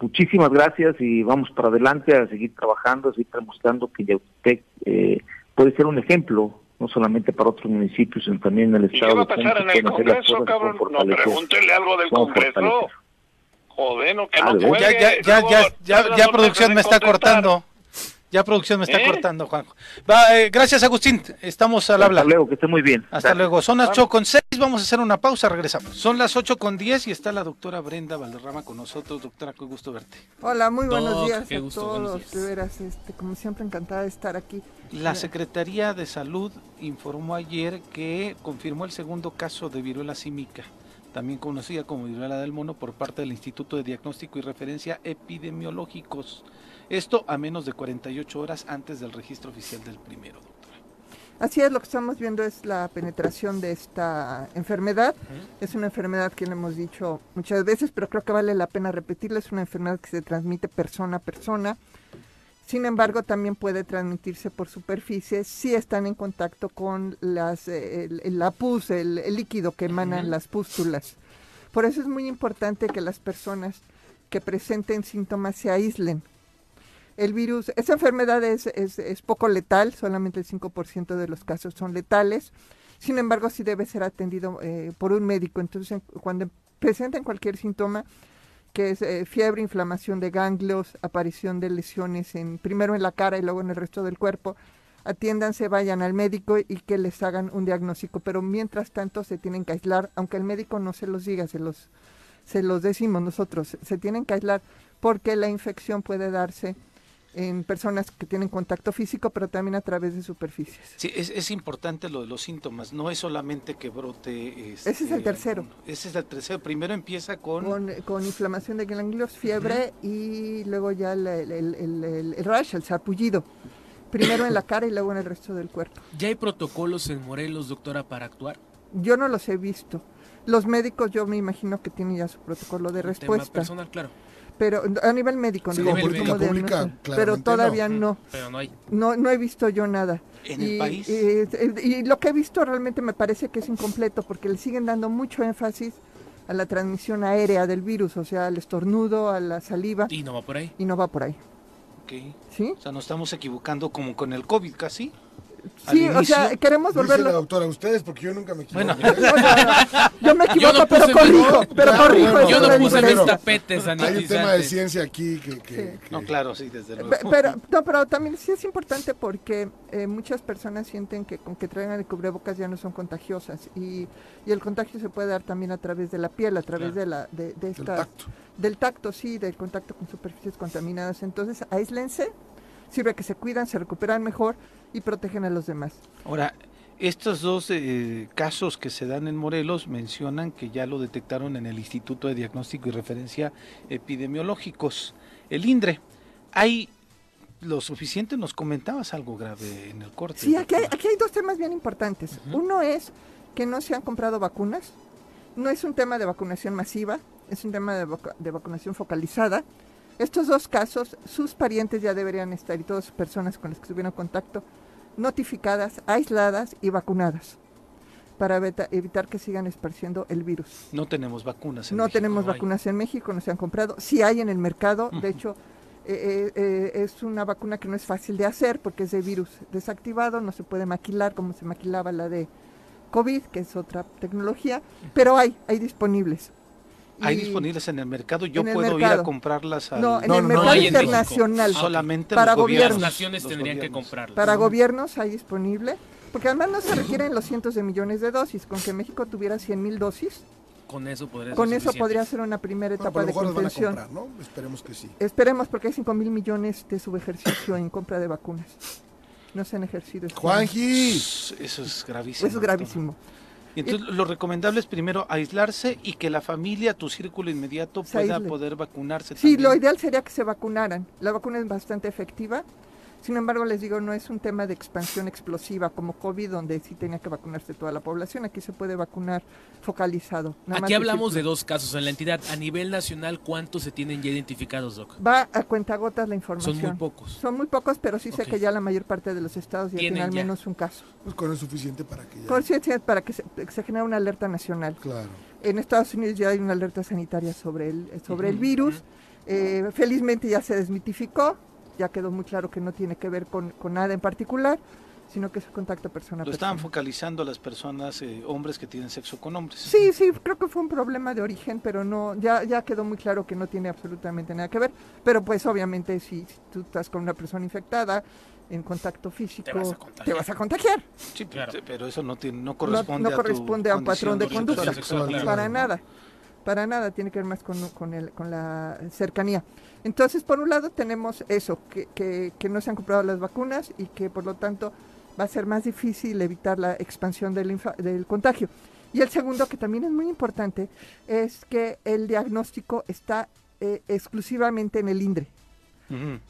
Muchísimas gracias y vamos para adelante a seguir trabajando, a seguir demostrando que Yautepec eh, puede ser un ejemplo, no solamente para otros municipios, sino también en el Estado. ¿Y qué va a pasar en el Congreso, cabrón? No, pregúntele algo del Congreso. Joder, no, que no ya, ya, ya, ya, ya, ya producción me está cortando. Ya producción me está ¿Eh? cortando, Juanjo. Va, eh, gracias, Agustín. Estamos al habla. Hasta luego, que esté muy bien. Hasta luego. Son las 8 con 6. Vamos a hacer una pausa. Regresamos. Son las 8 con 10 y está la doctora Brenda Valderrama con nosotros. Doctora, qué gusto verte. Hola, muy buenos días a todos. De veras, este, como siempre, encantada de estar aquí. La Secretaría de Salud informó ayer que confirmó el segundo caso de viruela símica también conocida como viruela del mono, por parte del Instituto de Diagnóstico y Referencia Epidemiológicos. Esto a menos de 48 horas antes del registro oficial del primero, doctora. Así es, lo que estamos viendo es la penetración de esta enfermedad. Es una enfermedad que le hemos dicho muchas veces, pero creo que vale la pena repetirla. Es una enfermedad que se transmite persona a persona. Sin embargo, también puede transmitirse por superficie si están en contacto con las, eh, la pus, el, líquido que emanan las pústulas. Por eso es muy importante que las personas que presenten síntomas se aíslen el virus, esa enfermedad es, es, poco letal, solamente el 5% de los casos son letales. Sin embargo, sí debe ser atendido eh, por un médico. Entonces, cuando presenten cualquier síntoma, que es eh, fiebre, inflamación de ganglios, aparición de lesiones en primero en la cara y luego en el resto del cuerpo, atiéndanse, vayan al médico y que les hagan un diagnóstico. Pero mientras tanto se tienen que aislar, aunque el médico no se los diga, se los, se los decimos nosotros, se tienen que aislar porque la infección puede darse en personas que tienen contacto físico, pero también a través de superficies. Sí, es, es importante lo de los síntomas, no es solamente que brote... ese es el este, tercero. Ese es el tercero, primero empieza con... Con, inflamación de ganglios, fiebre y luego ya el, el, el, rash, el sarpullido. primero en la cara y luego en el resto del cuerpo. ¿Ya hay protocolos en Morelos, doctora, para actuar? Yo no los he visto. Los médicos yo me imagino que tienen ya su protocolo de respuesta. Tema personal, claro. Pero a nivel médico, Sí, no, pública, no pero todavía Mm, no. Pero no hay. No, no he visto yo nada. ¿En y, el país? Y, y lo que he visto realmente me parece que es incompleto porque le siguen dando mucho énfasis a la transmisión aérea del virus, o sea, al estornudo, a la saliva, Y no va por ahí. y no va por ahí. ¿Sí? O sea, nos estamos equivocando como con el COVID casi. Sí, o sea, queremos Dice la volverlo. doctora, ustedes, porque yo nunca me equivoco. Bueno. Yo me equivoco, no pero corrijo, mi- pero corrijo. bueno, Yo no puse mis tapetes Hay un tema de ciencia aquí que... que- Sí. que- No, claro, sí, desde luego. Pe- Pero, no, pero también sí es importante porque eh, muchas personas sienten que con que traigan el cubrebocas ya no son contagiosas y, y el contagio se puede dar también a través de la piel, a través Claro. de la de, de el esta, tacto. del tacto, sí, del contacto con superficies contaminadas. Entonces, aíslense, sirve que se cuidan, se recuperan mejor y protegen a los demás. Ahora, estos dos eh, casos que se dan en Morelos mencionan que ya lo detectaron en el Instituto de Diagnóstico y Referencia Epidemiológicos, el INDRE. Hay lo suficiente, nos comentabas algo grave en el corte. Sí, aquí hay, aquí hay dos temas bien importantes. Uno es que no se han comprado vacunas. No es un tema de vacunación masiva, es un tema de, de vacunación focalizada. Estos dos casos, sus parientes ya deberían estar y todas las personas con las que tuvieron contacto notificadas, aisladas y vacunadas para evita- evitar que sigan esparciendo el virus. No tenemos vacunas. en No México. tenemos no hay. vacunas en México, no se han comprado. Sí hay en el mercado, de hecho, eh, eh, eh, es una vacuna que no es fácil de hacer porque es de virus desactivado, no se puede maquilar como se maquilaba la de COVID, que es otra tecnología, pero hay, hay disponibles. Hay disponibles en el mercado. Yo puedo ir a comprarlas al- No, en No, el no, mercado internacional. Ah, solamente Para los gobiernos. Las naciones los tendrían que comprarlas. Para gobiernos hay disponible, porque además no se requieren los cientos de millones de dosis. Con que México tuviera 100 mil dosis, Con eso podría con ser eso suficiente. podría ser una primera Bueno, etapa lo de van a contención. comprar, ¿no? Esperemos que sí. Esperemos porque hay 5 mil millones de subejercicio en compra de vacunas. No se han ejercido. este. Juanji, Eso es gravísimo. Eso es gravísimo. Y entonces lo recomendable es primero aislarse y que la familia, tu círculo inmediato, pueda poder vacunarse Sí, también. lo ideal sería que se vacunaran. La vacuna es bastante efectiva. Sin embargo, les digo, no es un tema de expansión explosiva como COVID, donde sí tenía que vacunarse toda la población. Aquí se puede vacunar focalizado. nada Aquí hablamos de dos casos en la entidad. A nivel nacional, ¿cuántos se tienen ya identificados, Doc? Va a cuentagotas la información. Son muy pocos. Son muy pocos, pero sí sé que ya la mayor parte de los estados ya Tienen tienen al ya. menos un caso. pues con es suficiente para que ya... Para que se, se genere una alerta nacional. Claro. En Estados Unidos ya hay una alerta sanitaria sobre el, sobre el virus. Eh, felizmente ya se desmitificó, ya quedó muy claro que no tiene que ver con, con nada en particular, sino que es contacto persona a Lo estaban persona. focalizando las personas, eh, hombres que tienen sexo con hombres. Sí, sí, creo que fue un problema de origen, pero no, ya, ya quedó muy claro que no tiene absolutamente nada que ver. Pero pues obviamente si, si tú estás con una persona infectada en contacto físico, Te vas a contagiar. te vas a contagiar. Sí, Claro. pero eso no, tiene, no No, corresponde, no a, tu corresponde a un patrón de conducta. sexual, claro. Para nada, para nada, tiene que ver más con, con, el, con la cercanía. Entonces, por un lado tenemos eso, que, que, que no se han comprado las vacunas y que por lo tanto va a ser más difícil evitar la expansión del, infa- del contagio. Y el segundo, que también es muy importante, es que el diagnóstico está eh, exclusivamente en el INDRE.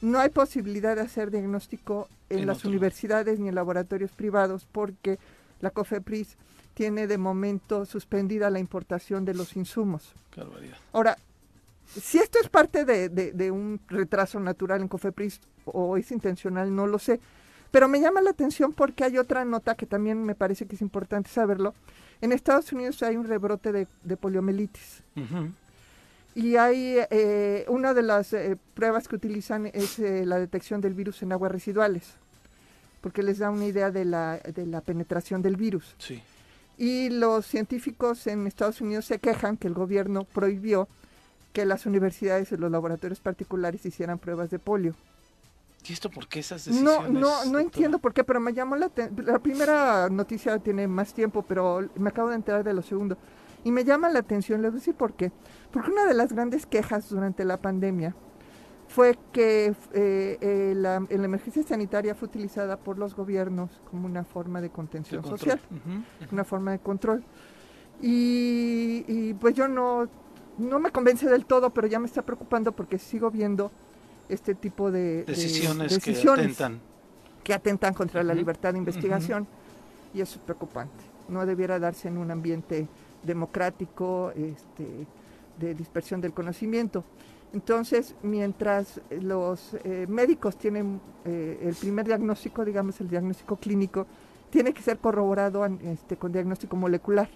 No hay posibilidad de hacer diagnóstico en, En las otro. universidades ni en laboratorios privados porque la COFEPRIS tiene de momento suspendida la importación de los insumos. Qué barbaridad. Ahora, si esto es parte de, de- de un retraso natural en COFEPRIS o es intencional, no lo sé. Pero me llama la atención porque hay otra nota que también me parece que es importante saberlo. En Estados Unidos hay un rebrote de, de poliomielitis. Y hay eh, una de las eh, pruebas que utilizan es eh, la detección del virus en aguas residuales, porque les da una idea de la, de la penetración del virus. Sí. Y los científicos en Estados Unidos se quejan que el gobierno prohibió que las universidades y los laboratorios particulares hicieran pruebas de polio. ¿Y esto por qué esas No, decisiones? no, no doctora? entiendo por qué, pero me llamó la atención. La primera noticia tiene más tiempo, pero me acabo de enterar de lo segundo. Y me llama la atención, les voy a decir por qué. Porque una de las grandes quejas durante la pandemia fue que eh, eh, la, la emergencia sanitaria fue utilizada por los gobiernos como una forma de De contención social, una forma de control. Y, y, pues yo no, no me convence del todo, pero ya me está preocupando porque sigo viendo este tipo de de Decisiones, decisiones. que atentan. que atentan contra la libertad de investigación y eso es preocupante. No debiera darse en un ambiente democrático este, de dispersión del conocimiento. Entonces, mientras los eh, médicos tienen eh, el primer diagnóstico, digamos el diagnóstico clínico, tiene que ser corroborado este, con diagnóstico molecular.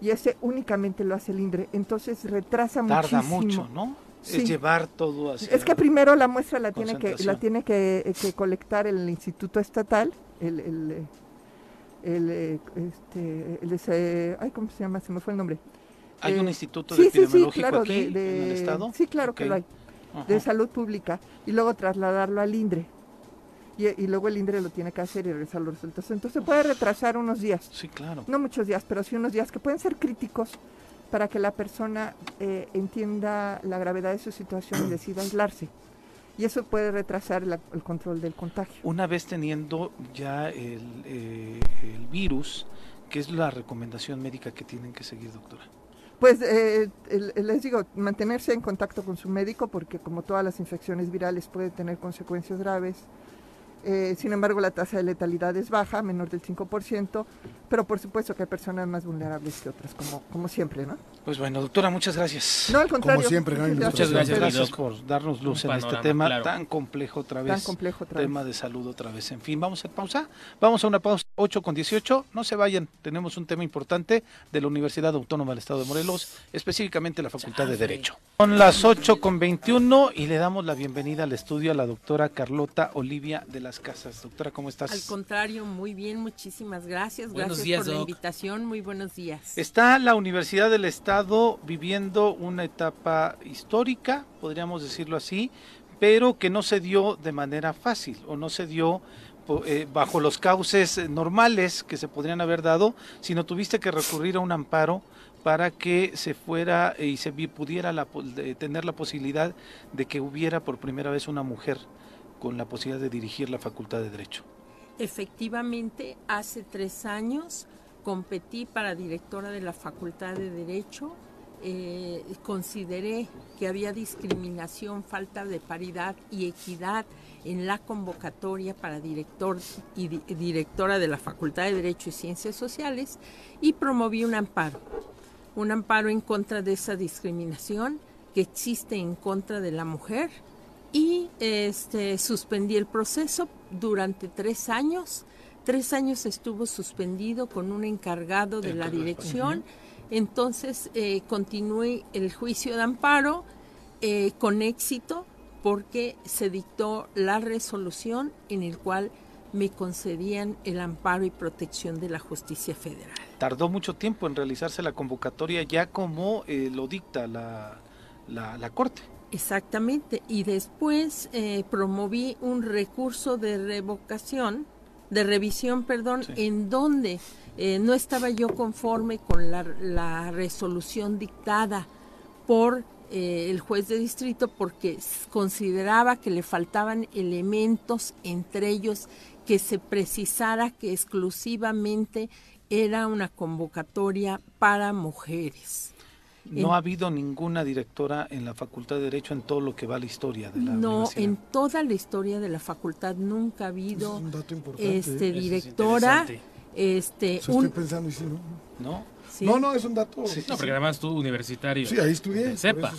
Y ese únicamente lo hace el INDRE. Entonces retrasa Tarda muchísimo. mucho, ¿no? Es llevar todo así. Es que primero la muestra la tiene que la tiene que, colectar el Instituto Estatal, el, el, el, este, el, ay, ¿cómo se llama? Se me fue el nombre. ¿Hay un eh, instituto epidemiológico aquí en el estado? Sí, claro que lo hay, de salud pública, y luego trasladarlo al INDRE. Y, luego el INDRE lo tiene que hacer y regresar los resultados. Entonces puede retrasar unos días. Sí, claro. No muchos días, pero sí unos días que pueden ser críticos para que la persona eh, entienda la gravedad de su situación y decida aislarse. Y eso puede retrasar el control del contagio. Una vez teniendo ya el, eh, el virus, ¿qué es la recomendación médica que tienen que seguir, doctora? Pues eh, les digo, mantenerse en contacto con su médico porque como todas las infecciones virales puede tener consecuencias graves. Eh, sin embargo, la tasa de letalidad es baja, menor del 5%, pero por supuesto que hay personas más vulnerables que otras, como, como siempre, ¿no? Pues bueno, doctora, muchas gracias. No, al contrario. Como siempre, muchas gracias, gracias por darnos luz en este tema tan complejo otra vez. Tan complejo otra tema de salud otra vez. En fin, vamos a pausa. Vamos a una pausa 8 con 18. No se vayan, tenemos un tema importante de la Universidad Autónoma del Estado de Morelos, específicamente la Facultad de Derecho. Son las 8 con 21 y le damos la bienvenida al estudio a la doctora Carlota Olivia de las Casas. Doctora, ¿cómo estás? Al contrario, muy bien, muchísimas gracias. gracias por la invitación, muy buenos días. Está la Universidad del Estado viviendo una etapa histórica, podríamos decirlo así, pero que no se dio de manera fácil o no se dio eh, bajo los cauces normales que se podrían haber dado, sino tuviste que recurrir a un amparo para que se fuera y se pudiera tener la posibilidad de que hubiera por primera vez una mujer con la posibilidad de dirigir la Facultad de Derecho. Efectivamente, hace tres años competí para directora de la Facultad de Derecho. Eh, consideré que había discriminación, falta de paridad y equidad en la convocatoria para director y directora de la Facultad de Derecho y Ciencias Sociales y promoví un amparo, un amparo en contra de esa discriminación que existe en contra de la mujer y este, suspendí el proceso durante tres años. Tres años estuvo suspendido con un encargado de la dirección. Entonces eh, continué el juicio de amparo eh, con éxito porque se dictó la resolución en el cual me concedían el amparo y protección de la justicia federal. Tardó mucho tiempo en realizarse la convocatoria ya como eh, lo dicta la, la, Corte. Exactamente, y después eh, promoví un recurso de revocación, de revisión, perdón, en donde eh, no estaba yo conforme con la, la resolución dictada por eh, el juez de distrito porque consideraba que le faltaban elementos, entre ellos que se precisara que exclusivamente era una convocatoria para mujeres. No ha habido ninguna directora en la Facultad de Derecho en todo lo que va a la historia de la No, en toda la historia de la facultad nunca ha habido este directora. Este, estoy pensando y sí, ¿no? ¿No? No, no, es un dato. no, porque además tú universitario. Sí, ahí estudié. Sepa.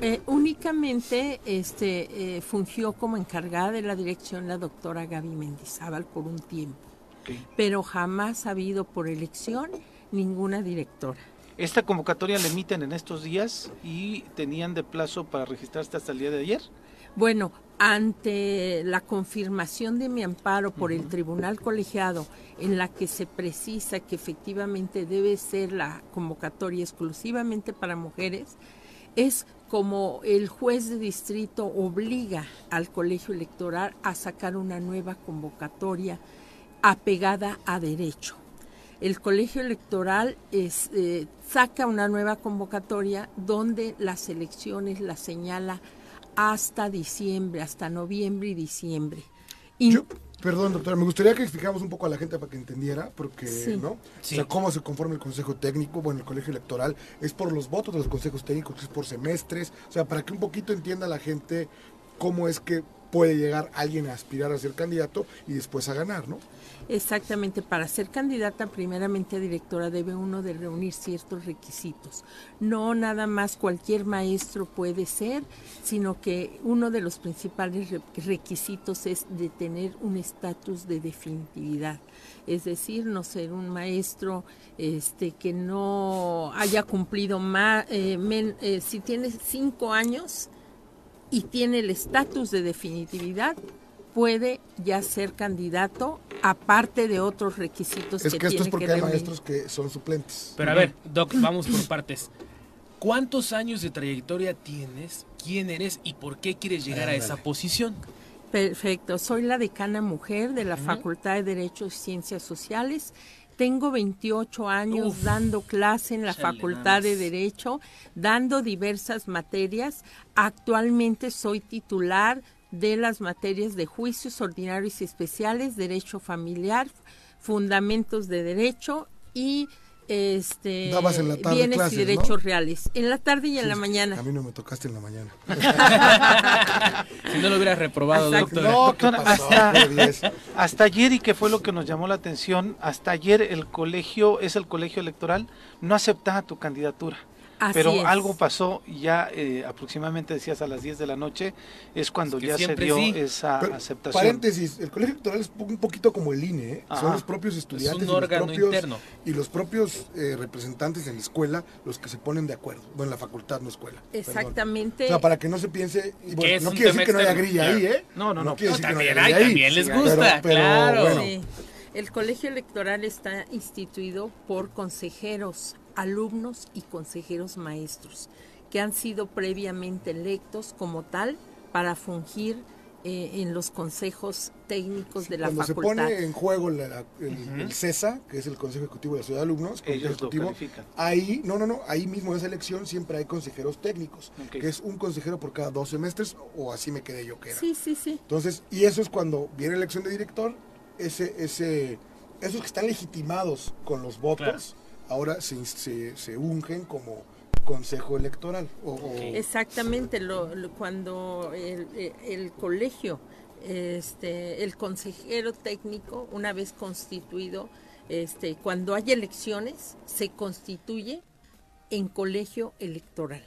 Eh, únicamente este, eh, fungió como encargada de la dirección la doctora Gaby Mendizábal por un tiempo, pero jamás ha habido por elección ninguna directora. ¿Esta convocatoria la emiten en estos días y tenían de plazo para registrarse hasta el día de ayer? Bueno, ante la confirmación de mi amparo por el tribunal colegiado en la que se precisa que efectivamente debe ser la convocatoria exclusivamente para mujeres, es como el juez de distrito obliga al colegio electoral a sacar una nueva convocatoria apegada a derecho. El colegio electoral eh, saca una nueva convocatoria donde las elecciones la señala hasta diciembre, hasta noviembre y diciembre. Yo, perdón, doctora, me gustaría que explicáramos un poco a la gente para que entendiera, porque, ¿no? O sea, cómo se conforma el Consejo Técnico, bueno, el Colegio Electoral, es por los votos de los consejos técnicos, es por semestres, o sea, para que un poquito entienda la gente cómo es que puede llegar alguien a aspirar a ser candidato y después a ganar, ¿no? Exactamente, para ser candidata primeramente a directora debe uno de reunir ciertos requisitos. No nada más cualquier maestro puede ser, sino que uno de los principales requisitos es de tener un estatus de definitividad. Es decir, no ser un maestro este, que no haya cumplido más, eh, eh, si tiene cinco años y tiene el estatus de definitividad, puede ya ser candidato aparte de otros requisitos es que, esto es porque hay maestros que son suplentes. Pero a ver, Doc, vamos por partes. ¿Cuántos años de trayectoria tienes? ¿Quién eres y por qué quieres llegar a esa posición? Perfecto, soy la decana mujer de la Facultad de Derecho y Ciencias Sociales. Tengo 28 años dando clase en la Facultad de Derecho, dando diversas materias. Actualmente soy titular de las materias de juicios ordinarios y especiales, derecho familiar, fundamentos de derecho y este bienes y derechos reales en la tarde y en la mañana. a mí no me tocaste en la mañana. Si no lo hubieras reprobado doctor. No, hasta, hasta ayer y que fue lo que nos llamó la atención hasta ayer el colegio es el colegio electoral no aceptaba tu candidatura pero algo pasó ya eh, aproximadamente decías a las 10 de la noche, es cuando ya se dio esa aceptación. Paréntesis, el colegio electoral es un poquito como el INE, ¿eh? son los propios estudiantes y, los propios, y los propios eh, representantes en la escuela los que se ponen de acuerdo, bueno, en la facultad, no escuela. Exactamente. O sea, para que no se piense, no quiere decir que no haya grilla ahí, ¿eh? No, no, no. quiere decir también que no haya grilla ahí. También les gusta, claro. El colegio electoral está instituido por consejeros alumnos y consejeros maestros que han sido previamente electos como tal para fungir eh, en los consejos técnicos de la cuando facultad. Cuando se pone en juego el, CESA, que es el Consejo Ejecutivo de la Ciudad de Alumnos, ejecutivo, ahí, no, no, no, ahí mismo en esa elección siempre hay consejeros técnicos, que es un consejero por cada dos semestres, o así me quedé yo que era. Sí, sí, sí. Entonces, y eso es cuando viene elección de director, ese, ese, esos que están legitimados con los votos ahora se, se, ungen como consejo electoral. Exactamente, lo, cuando el, el, colegio, este, el consejero técnico, una vez constituido, este, cuando hay elecciones, se constituye en colegio electoral.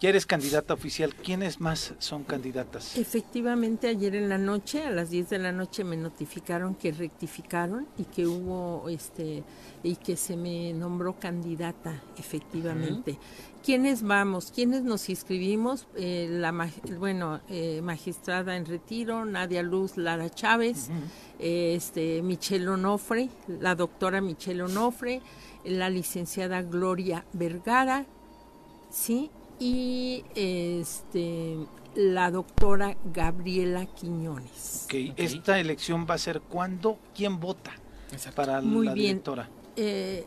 Ya eres candidata oficial. ¿Quiénes más son candidatas? Efectivamente, ayer en la noche, a las 10 de la noche, me notificaron que rectificaron y que hubo, este, y que se me nombró candidata, efectivamente. ¿Quiénes vamos? ¿Quiénes nos inscribimos? Eh, la, bueno, eh, magistrada en retiro, Nadia Luz Lara Chávez, este, Michelle Onofre, la doctora Michelle Onofre, la licenciada Gloria Vergara, ¿sí? Y este, la doctora Gabriela Quiñones. Okay. ¿Esta elección va a ser cuándo? ¿Quién vota para Muy la bien. directora? Eh,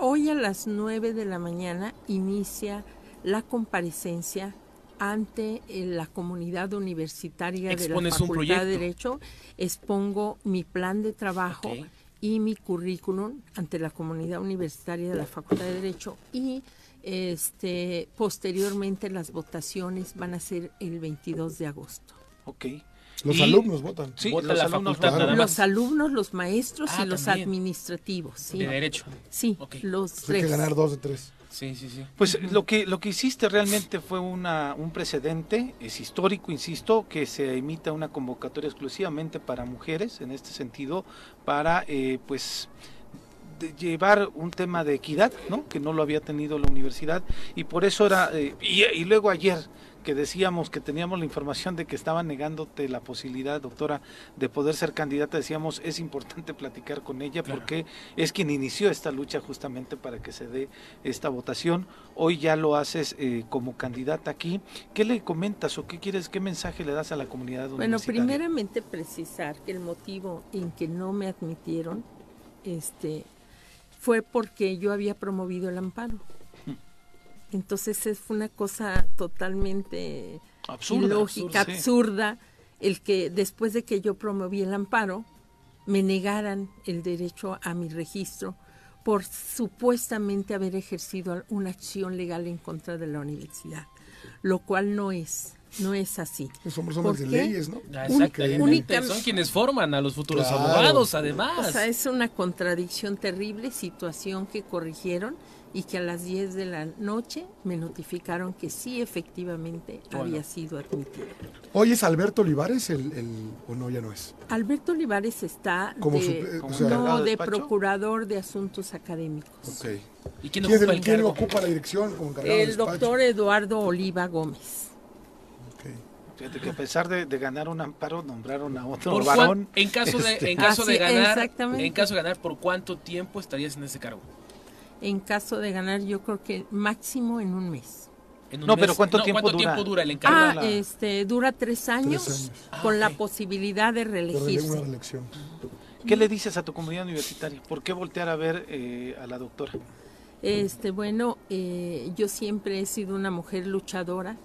hoy a las 9 de la mañana inicia la comparecencia ante eh, la comunidad universitaria de la Facultad de Derecho. Expongo mi plan de trabajo y mi currículum ante la comunidad universitaria de la Facultad de Derecho y este, posteriormente las votaciones van a ser el 22 de agosto. Ok. Los alumnos votan. Sí, los, alumnos, los alumnos, los maestros y ah, los administrativos. ¿sí? De derecho. Sí, los tres. Hay que ganar dos de tres. Sí, sí, sí. Pues lo que lo que hiciste realmente fue una, un precedente, es histórico, insisto, que se emita una convocatoria exclusivamente para mujeres, en este sentido, para eh, pues llevar un tema de equidad, ¿no? Que no lo había tenido la universidad y por eso era eh, y, luego ayer que decíamos que teníamos la información de que estaban negándote la posibilidad, doctora, de poder ser candidata, decíamos es importante platicar con ella porque es quien inició esta lucha justamente para que se dé esta votación. Hoy ya lo haces eh, como candidata aquí. ¿Qué le comentas o qué quieres, qué mensaje le das a la comunidad Bueno, primeramente precisar que el motivo en que no me admitieron este fue porque yo había promovido el amparo. Entonces es una cosa totalmente absurda, ilógica, absurda, el que después de que yo promoví el amparo, me negaran el derecho a mi registro por supuestamente haber ejercido una acción legal en contra de la universidad, lo cual no es. No es así. Los hombres son de leyes, ¿no? Ah. Son quienes forman a los futuros abogados, además. O sea, es una contradicción terrible, situación que corrigieron y que a las 10 de la noche me notificaron que sí, efectivamente, había sido admitido. ¿Hoy es Alberto Olivares el, o no, ya no es? Alberto Olivares está de, no, de procurador de asuntos académicos. Okay. ¿Y quién, ocupa, ¿quién ocupa, la dirección como El doctor Eduardo Oliva Gómez. Fíjate que a pesar de, ganar un amparo, nombraron a otro varón. En caso de, en este, caso de ganar, en caso de ganar, ¿por cuánto tiempo estarías en ese cargo? En caso de ganar, yo creo que máximo en un mes. no, pero ¿cuánto, tiempo, dura? el encargo? Ah, este, dura tres años, con la posibilidad de reelegirse. ¿Qué le dices a tu comunidad universitaria? ¿Por qué voltear a ver eh, a la doctora? Este, bueno, eh, yo siempre he sido una mujer luchadora,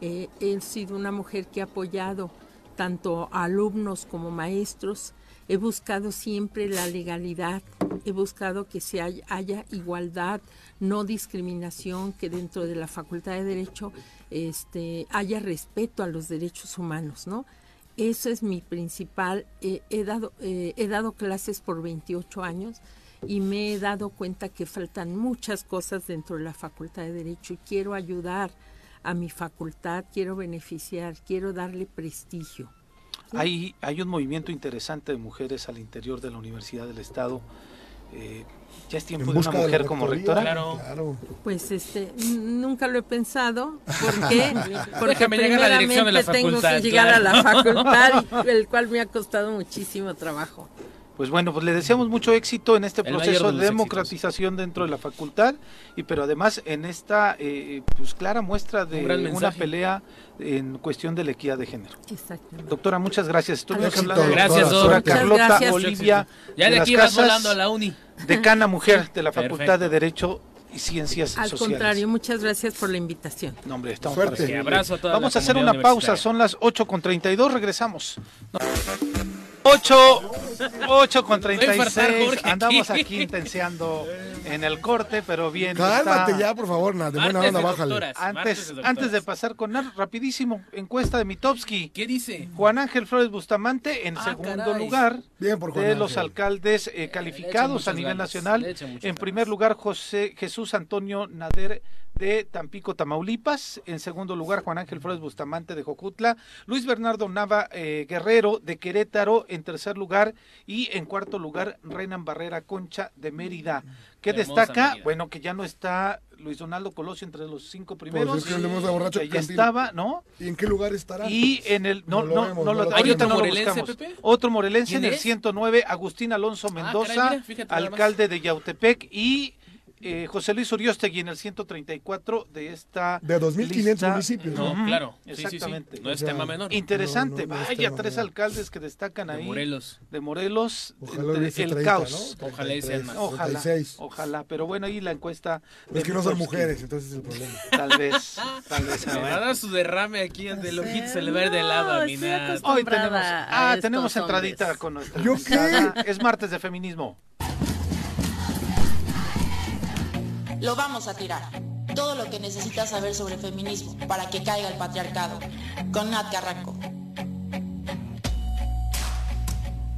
eh, he sido una mujer que ha apoyado tanto a alumnos como maestros. He buscado siempre la legalidad, he buscado que se haya, igualdad, no discriminación, que dentro de la Facultad de Derecho este, haya respeto a los derechos humanos, ¿no? Eso es mi principal. Eh, he, dado, eh, he dado clases por 28 años y me he dado cuenta que faltan muchas cosas dentro de la Facultad de Derecho y quiero ayudar a mi facultad, quiero beneficiar, quiero darle prestigio. Hay, hay un movimiento interesante de mujeres al interior de la Universidad del Estado. Eh, ¿Ya es tiempo de una mujer como rectora? Claro. Pues este, nunca lo he pensado. ¿Por qué? Porque primeramente tengo que llegar a la facultad, el cual me ha costado muchísimo trabajo. Pues bueno, pues le deseamos mucho éxito en este proceso de democratización dentro de la facultad y pero además en esta eh, pues clara muestra de una pelea en cuestión de la equidad de género. Exactamente. Doctora, muchas gracias. Estuvimos hablando gracias, doctora Carlota Olivia. Ya de, aquí vas volando a la uni. Decana mujer de la Facultad de Derecho y Ciencias Al Sociales. Al contrario, muchas gracias por la invitación. No, hombre, estamos Suerte. Abrazo a Vamos a hacer una pausa, son las 8 con 32, regresamos. 8, 8 con 36. Andamos aquí intenseando en el corte, pero bien. Cálmate ya, por favor, de buena onda, bájale. Antes, de antes de pasar con Nar, rapidísimo, encuesta de Mitowski. ¿Qué dice? Juan Ángel Flores Bustamante en ah, segundo lugar bien por de los alcaldes eh, calificados a nivel nacional. En primer lugar, José Jesús Antonio Nader de Tampico, Tamaulipas. En segundo lugar, Juan Ángel Flores Bustamante de Jocutla. Luis Bernardo Nava eh, Guerrero de Querétaro en tercer lugar. Y en cuarto lugar, Renan Barrera Concha de Mérida. ¿Qué destaca? Bueno, que ya no está Luis Donaldo Colosio entre los cinco pues primeros. Pues ya estaba, ¿no? ¿Y en qué lugar estará? Y en el. No, no, no, lo, ¿Hay otro morelense, Pepe? Otro morelense en el 109, Agustín Alonso ah, Mendoza, alcalde de Yautepec. Y eh, José Luis Uriostegui en el 134 de esta. De 2.500 municipios. No, claro. Exactamente. No es tema menor. Interesante. Vaya, tres alcaldes que destacan ahí. De Morelos. De Morelos. el caos. Ojalá y sean más. Ojalá. Ojalá. Pero bueno, ahí la encuesta. Es que no son mujeres, entonces es el problema. Tal vez. Tal vez. Me va a dar su derrame aquí de Lojitos, se le va de lado a mi Hoy tenemos. Ah, tenemos entradita con nuestra. ¿Yo qué? Es martes de feminismo. Lo vamos a tirar. Todo lo que necesitas saber sobre feminismo para que caiga el patriarcado. Con Nat Carranco.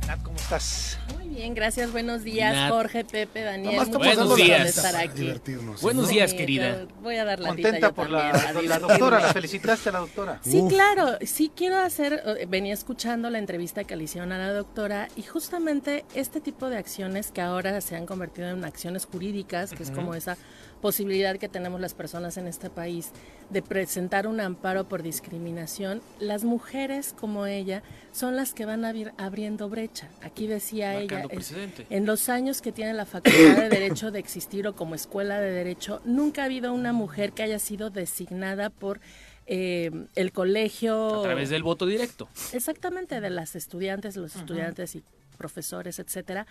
Nat, ¿cómo estás? Bien, gracias. Buenos días, Jorge, Pepe, Daniel. Buenos días. estar aquí. Buenos días, querida. Voy a dar la Contenta por la, la, doctora, la felicitaste a la doctora. Sí, claro. Sí quiero hacer, eh, venía escuchando la entrevista que le hicieron a la doctora y justamente este tipo de acciones que ahora se han convertido en acciones jurídicas, que es como esa posibilidad que tenemos las personas en este país de presentar un amparo por discriminación, las mujeres como ella son las que van a ir abriendo brecha. Aquí decía ella, en, los años que tiene la Facultad de Derecho de existir o como escuela de Derecho, nunca ha habido una mujer que haya sido designada por eh, el colegio. A través del voto directo. Exactamente, de las estudiantes, los estudiantes y profesores, etcétera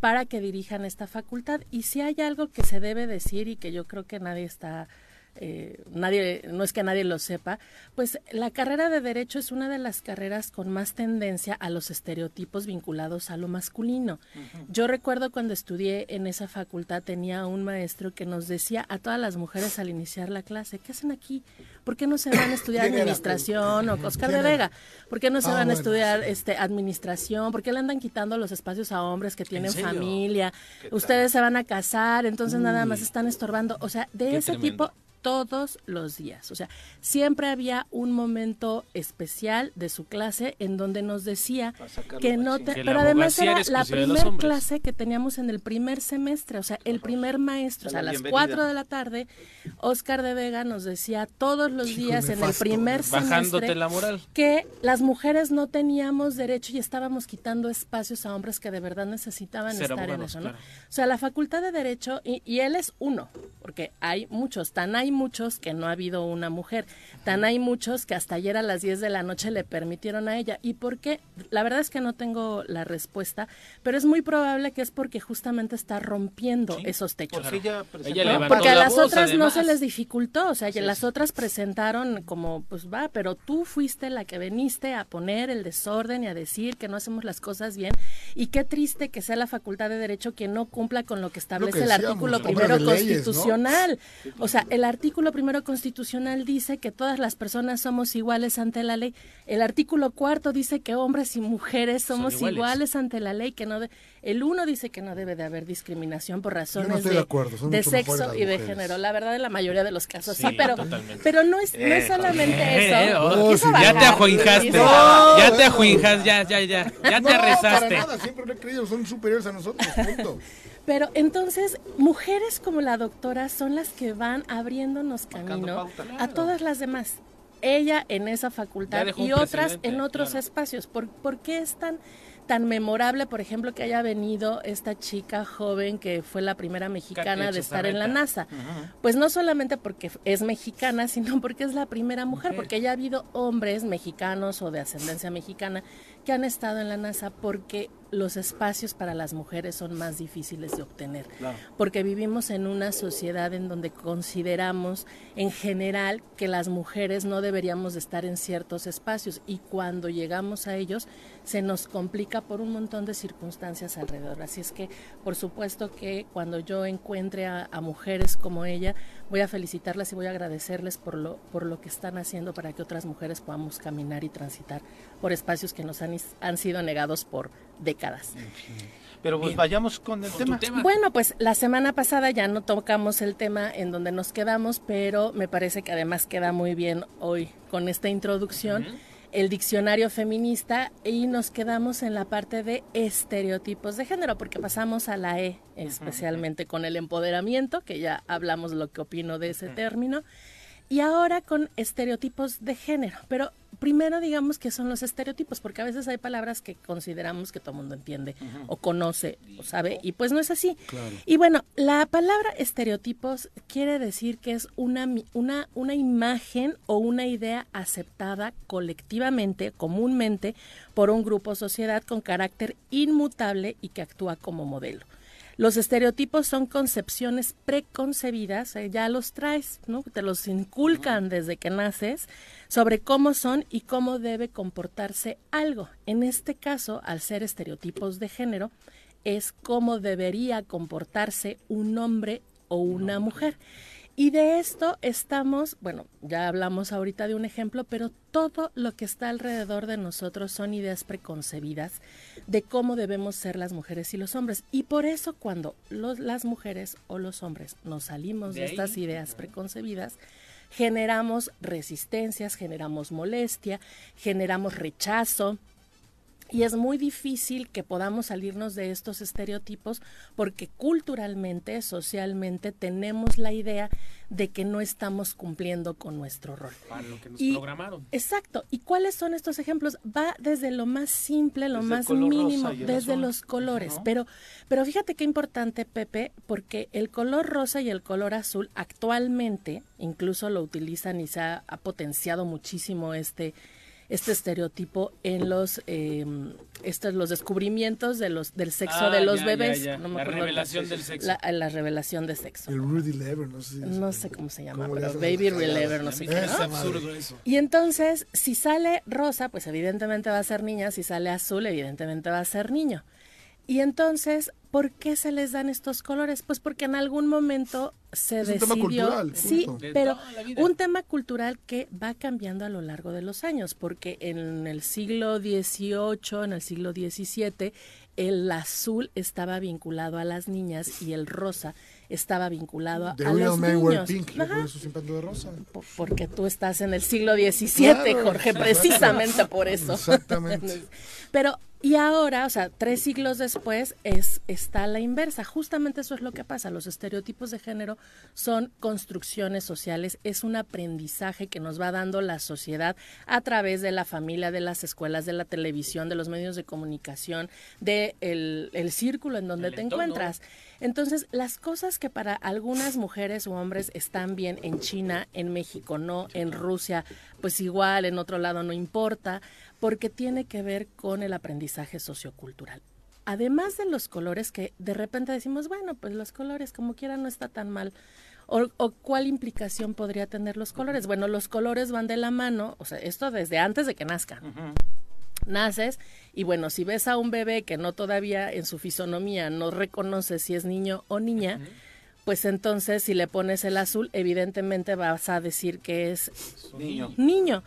para que dirijan esta facultad. Y si hay algo que se debe decir y que yo creo que nadie está eh, nadie, no es que nadie lo sepa, pues la carrera de Derecho es una de las carreras con más tendencia a los estereotipos vinculados a lo masculino. Yo recuerdo cuando estudié en esa facultad tenía un maestro que nos decía a todas las mujeres al iniciar la clase, ¿qué hacen aquí? ¿Por qué no se van a estudiar administración o Oscar de Vega? ¿Por qué no se ah, van a estudiar este administración? ¿Por qué le andan quitando los espacios a hombres que tienen familia? Ustedes se van a casar, entonces nada más están estorbando. O sea, de ese tipo todos los días. O sea, siempre había un momento especial de su clase en donde nos decía que no te, pero además era la primera clase que teníamos en el primer semestre, o sea, el primer maestro, o sea, a las 4 de la tarde, Oscar de Vega nos decía todos los días en el primer semestre la moral. que las mujeres no teníamos derecho y estábamos quitando espacios a hombres que de verdad necesitaban estar en eso, ¿no? O sea, la Facultad de Derecho, y, y él es uno, porque hay muchos, tan hay muchos que no ha habido una mujer, tan hay muchos que hasta ayer a las 10 de la noche le permitieron a ella. ¿Y por qué? La verdad es que no tengo la respuesta, pero es muy probable que es porque justamente está rompiendo esos techos. Porque, a las otras no se les dificultó, o sea, las otras presentaron como, pues va, pero tú fuiste la que veniste a poner el desorden y a decir que no hacemos las cosas bien. Y qué triste que sea la Facultad de Derecho quien no cumpla con lo que establece el artículo primero constitucional. O sea, el artículo artículo primero constitucional dice que todas las personas somos iguales ante la ley. El artículo cuarto dice que hombres y mujeres somos iguales. ante la ley, que no el uno dice que no debe de haber discriminación por razones de, sexo y de género. La verdad, en la mayoría de los casos sí, pero, pero no es, no es eh, solamente eh, eso. Oh, ya te ajuinjaste, ya te ajuinjaste, ya, ya, ya, ya te arrezaste. Para nada, siempre lo he creído, son superiores a nosotros, punto. Pero entonces, mujeres como la doctora son las que van abriéndonos camino a todas las demás. Ella en esa facultad y otras en otros espacios. ¿Por, ¿Por qué es tan tan memorable, por ejemplo, que haya venido esta chica joven que fue la primera mexicana de estar en la NASA. Pues no solamente porque es mexicana, sino porque es la primera mujer, porque ya ha habido hombres mexicanos o de ascendencia mexicana que han estado en la NASA porque los espacios para las mujeres son más difíciles de obtener, porque vivimos en una sociedad en donde consideramos en general que las mujeres no deberíamos de estar en ciertos espacios y cuando llegamos a ellos se nos complica por un montón de circunstancias alrededor. Así es que, por supuesto que cuando yo encuentre a, mujeres como ella, voy a felicitarlas y voy a agradecerles por lo, por lo que están haciendo para que otras mujeres podamos caminar y transitar por espacios que nos han, han sido negados por décadas. Pero pues vayamos con el tema. Bueno, pues la semana pasada ya no tocamos el tema en donde nos quedamos, pero me parece que además queda muy bien hoy con esta introducción el diccionario feminista y nos quedamos en la parte de estereotipos de género, porque pasamos a la E, especialmente con el empoderamiento, que ya hablamos lo que opino de ese término, y ahora con estereotipos de género. Pero primero digamos que son los estereotipos, porque a veces hay palabras que consideramos que todo el mundo entiende o conoce o sabe, y pues no es así. Y bueno, la palabra estereotipos quiere decir que es una, una, una imagen o una idea aceptada colectivamente, comúnmente, por un grupo o sociedad con carácter inmutable y que actúa como modelo. Los estereotipos son concepciones preconcebidas, eh, ya los traes, ¿no? Te los inculcan desde que naces sobre cómo son y cómo debe comportarse algo. En este caso, al ser estereotipos de género, es cómo debería comportarse un hombre o una mujer. Y de esto estamos, bueno, ya hablamos ahorita de un ejemplo, pero todo lo que está alrededor de nosotros son ideas preconcebidas de cómo debemos ser las mujeres y los hombres. Y por eso cuando las mujeres o los hombres nos salimos de, estas ideas preconcebidas, generamos resistencias, generamos molestia, generamos rechazo, y es muy difícil que podamos salirnos de estos estereotipos porque culturalmente, socialmente, tenemos la idea de que no estamos cumpliendo con nuestro rol. Para lo que nos programaron. Exacto. ¿Y cuáles son estos ejemplos? Va desde lo más simple, lo más mínimo, desde los colores. Pero, pero fíjate qué importante, Pepe, porque el color rosa y el color azul actualmente, incluso lo utilizan y se ha potenciado muchísimo este este estereotipo en los eh, estos los descubrimientos de los del sexo Ah, de los ya, bebés ya, ya. no me La acuerdo revelación del sexo. la, la revelación de sexo El Rudy Lever, no sé. no sé cómo se llama ¿Cómo pero baby relever no sé qué Es absurdo eso. y entonces si sale rosa pues evidentemente va a ser niña si sale azul evidentemente va a ser niño y entonces ¿por qué se les dan estos colores? pues porque en algún momento se Es un tema decidió cultural, sí punto. Pero un tema cultural que va cambiando a lo largo de los años, porque en el siglo XVIII, en el siglo XVII, el azul estaba vinculado a las niñas y el rosa estaba vinculado The a real los niños. pink. De rosa. Porque tú estás en el siglo XVII, Claro, Jorge, precisamente por eso. Exactamente. Pero, y ahora, o sea, tres siglos después, es, está la inversa. Justamente eso es lo que pasa. Los estereotipos de género son construcciones sociales, es un aprendizaje que nos va dando la sociedad a través de la familia, de las escuelas, de la televisión, de los medios de comunicación, de el, el círculo en donde El te entorno. encuentras. Entonces, las cosas que para algunas mujeres u hombres están bien en China, en México no, en Rusia, pues igual, en otro lado no importa, porque tiene que ver con el aprendizaje sociocultural. Además de los colores que de repente decimos, bueno, pues los colores como quiera no está tan mal. O, o cuál implicación podría tener los colores? Bueno, los colores van de la mano, o sea, esto desde antes de que nazcan naces y bueno, si ves a un bebé que no todavía en su fisonomía no reconoce si es niño o niña, pues entonces si le pones el azul, evidentemente vas a decir que es Niño. niño.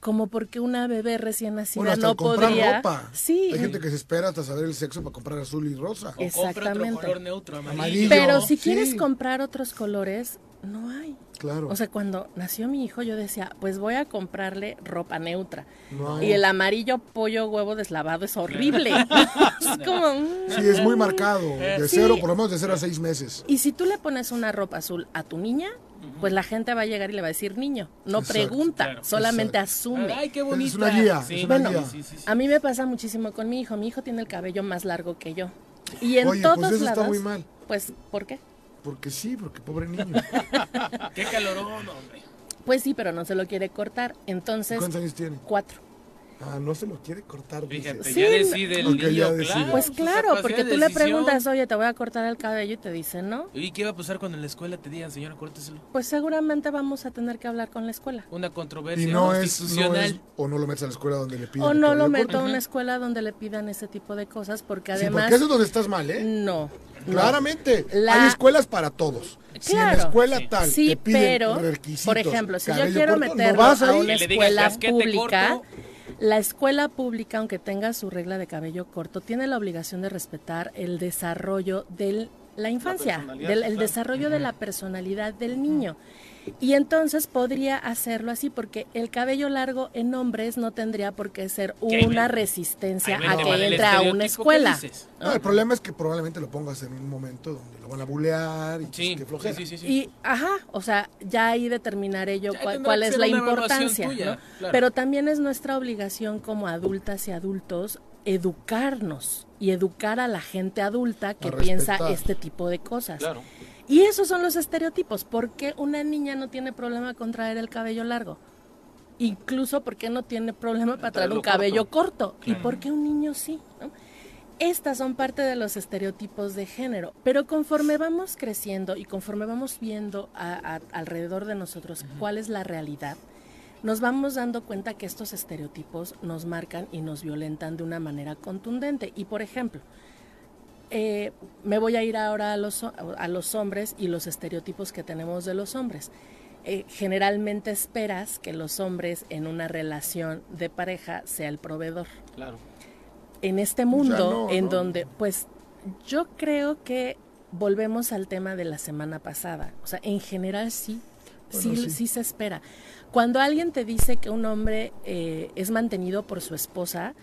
Como porque una bebé recién nacida Bueno, hasta no comprar podría. ropa. Sí. Hay gente que se espera hasta saber el sexo para comprar azul y rosa. O otro Exactamente. color neutro, amarillo. Amarillo. Pero si Sí. quieres comprar otros colores, no hay. Claro. O sea, cuando nació mi hijo, yo decía, pues voy a comprarle ropa neutra. No hay. Y el amarillo pollo huevo deslavado es horrible. es como. mm. Sí, es muy marcado. De Sí. cero, por lo menos de cero a seis meses. Y si tú le pones una ropa azul a tu niña, pues la gente va a llegar y le va a decir niño. No Exacto, pregunta, claro. solamente Exacto. asume. Ay, qué bonita. Es una guía, Sí. es una Bueno, guía. sí, sí, sí. A mí me pasa muchísimo con mi hijo. Mi hijo tiene el cabello más largo que yo. Y en Oye, todos pues eso lados. está muy mal. Pues, ¿por qué? Porque sí, porque pobre niño. Qué calorón, hombre. Pues sí, pero no se lo quiere cortar. Entonces, ¿Cuántos años tiene? cuatro. Ah, no se lo quiere cortar. dice. Fíjate, Sí, ya decide el Ok, niño, ya decide. claro. Pues claro, porque tú le preguntas, oye, te voy a cortar el cabello y te dice no. ¿Y qué va a pasar cuando en la escuela te digan, señora, córteselo? Pues seguramente vamos a tener que hablar con la escuela. Una controversia Y no es, no constitucional. es, o no lo metes a la escuela donde le piden. O no lo meto a una escuela donde le pidan ese tipo de cosas, porque Sí, además... porque eso es donde estás mal, ¿eh? No. No. Claramente. La- Hay escuelas para todos. Si en la escuela Sí. tal Sí, te piden pero, requisitos, por ejemplo, si yo quiero corto, no meterlo vas a una escuela "Casquete pública, corto". la escuela pública, aunque tenga su regla de cabello corto, tiene la obligación de respetar el desarrollo de la infancia, del el desarrollo de la personalidad del niño. Y entonces podría hacerlo así, porque el cabello largo en hombres no tendría por qué ser Que una resistencia a que entre a una que escuela. No, el problema es que probablemente lo pongas en un momento donde lo van a bulear y pues, Sí, qué sí, flojera. sí, sí, sí. Y, ajá, o sea, ya ahí determinaré yo cuál, cuál que es la importancia. tuya, ¿no? claro. Pero también es nuestra obligación como adultas y adultos educarnos y educar a la gente adulta que piensa este tipo de cosas. Claro. Y esos son los estereotipos. ¿Por qué una niña no tiene problema con traer el cabello largo? Incluso porque no tiene problema para traer un cabello corto. ¿Y por qué un niño sí? ¿no? Estas son parte de los estereotipos de género, pero conforme vamos creciendo y conforme vamos viendo a- a- alrededor de nosotros cuál es la realidad, nos vamos dando cuenta que estos estereotipos nos marcan y nos violentan de una manera contundente. Y por ejemplo, eh, me voy a ir ahora a los, a los hombres y los estereotipos que tenemos de los hombres. Eh, generalmente esperas que los hombres en una relación de pareja sea el proveedor Claro. en este mundo no, en no. donde, pues, yo creo que volvemos al tema de la semana pasada. O sea, en general sí, sí, Bueno, sí. sí. se espera. Cuando alguien te dice que un hombre eh, es mantenido por su esposa,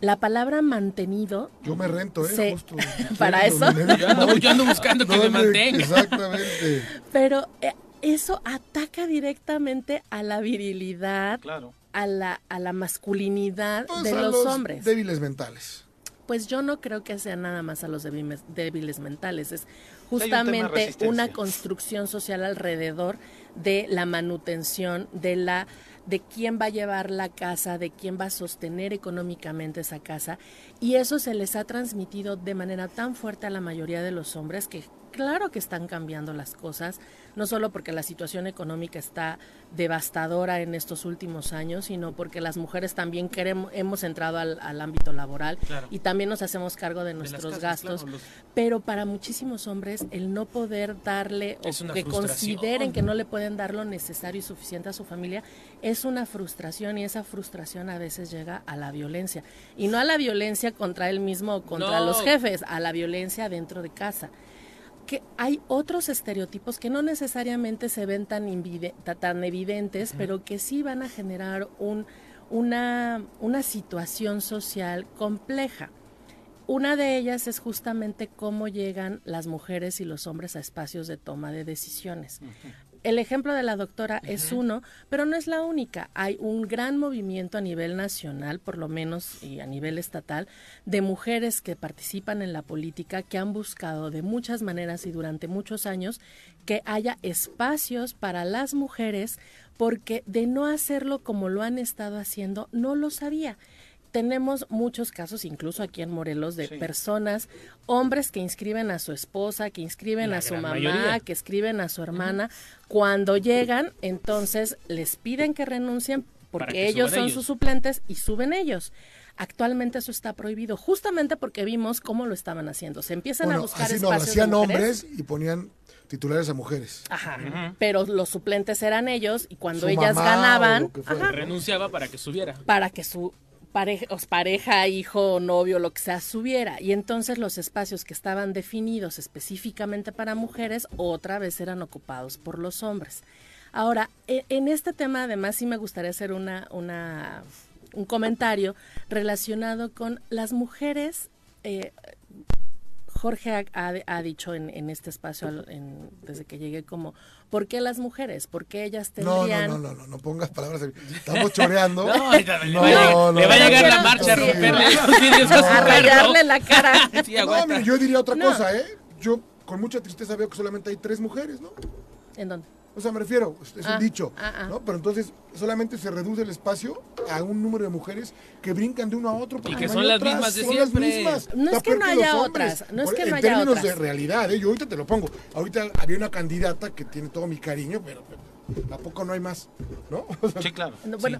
la palabra mantenido Yo me rento, ¿eh? Justo. Para eso. Yo ando, yo ando buscando que me mantenga. Exactamente. Pero eh, eso ataca directamente a la virilidad, Claro. a la, a la masculinidad Pues de a los, hombres. débiles mentales. Pues yo no creo que sea nada más a los débiles mentales, es justamente una construcción social alrededor de la manutención, de la de quién va a llevar la casa, de quién va a sostener económicamente esa casa, y eso se les ha transmitido de manera tan fuerte a la mayoría de los hombres que claro que están cambiando las cosas, no solo porque la situación económica está devastadora en estos últimos años, sino porque las mujeres también queremos, hemos entrado al, ámbito laboral y también nos hacemos cargo de nuestros gastos. Pero para muchísimos hombres, el no poder darle o que consideren que no le pueden dar lo necesario y suficiente a su familia es una frustración y esa frustración a veces llega a la violencia. Y no a la violencia contra él mismo o contra los jefes, a la violencia dentro de casa que hay otros estereotipos que no necesariamente se ven tan, tan evidentes, pero que sí van a generar un, una, una situación social compleja. Una de ellas es justamente cómo llegan las mujeres y los hombres a espacios de toma de decisiones el ejemplo de la doctora es uno, pero no es la única. Hay un gran movimiento a nivel nacional, por lo menos y a nivel estatal, de mujeres que participan en la política, que han buscado de muchas maneras y durante muchos años que haya espacios para las mujeres, porque de no hacerlo como lo han estado haciendo, no lo sabía tenemos muchos casos, incluso aquí en Morelos, de personas, hombres que inscriben a su esposa, que inscriben a su mamá, que escriben a su hermana. Cuando llegan, entonces les piden que renuncien porque ellos son sus suplentes y suben ellos. Actualmente eso está prohibido, justamente porque vimos cómo lo estaban haciendo. Se empiezan a buscar así no, hacían hombres y ponían titulares a mujeres. Ajá. Pero los suplentes eran ellos y cuando ellas ganaban, renunciaba para que subiera. Para que su pareja, pareja, hijo, novio, lo que sea, subiera. Y entonces los espacios que estaban definidos específicamente para mujeres otra vez eran ocupados por los hombres. Ahora, e, en este tema además sí me gustaría hacer una, una un comentario relacionado con las mujeres. Eh, Jorge ha, dicho en, este espacio desde que llegué como, ¿por qué las mujeres? ¿Por qué ellas tendrían...? No, no, no, no, no, pongas palabras, estamos choreando. no, no, le va a llegar la marcha a romperle A rayarle la cara. no, yo diría otra cosa, ¿eh? Yo con mucha tristeza veo que solamente hay tres mujeres, ¿no? ¿En dónde? O sea, me refiero, es un ah, dicho, ah, ah. ¿no? Pero entonces solamente se reduce el espacio a un número de mujeres que brincan de uno a otro. Y que son las mismas de siempre. No es que no haya otras, no es que no haya otras. En términos de realidad, ¿eh? yo ahorita te lo pongo. Ahorita había una candidata que tiene todo mi cariño, pero ¿A poco no hay más? ¿No? sí, claro. bueno,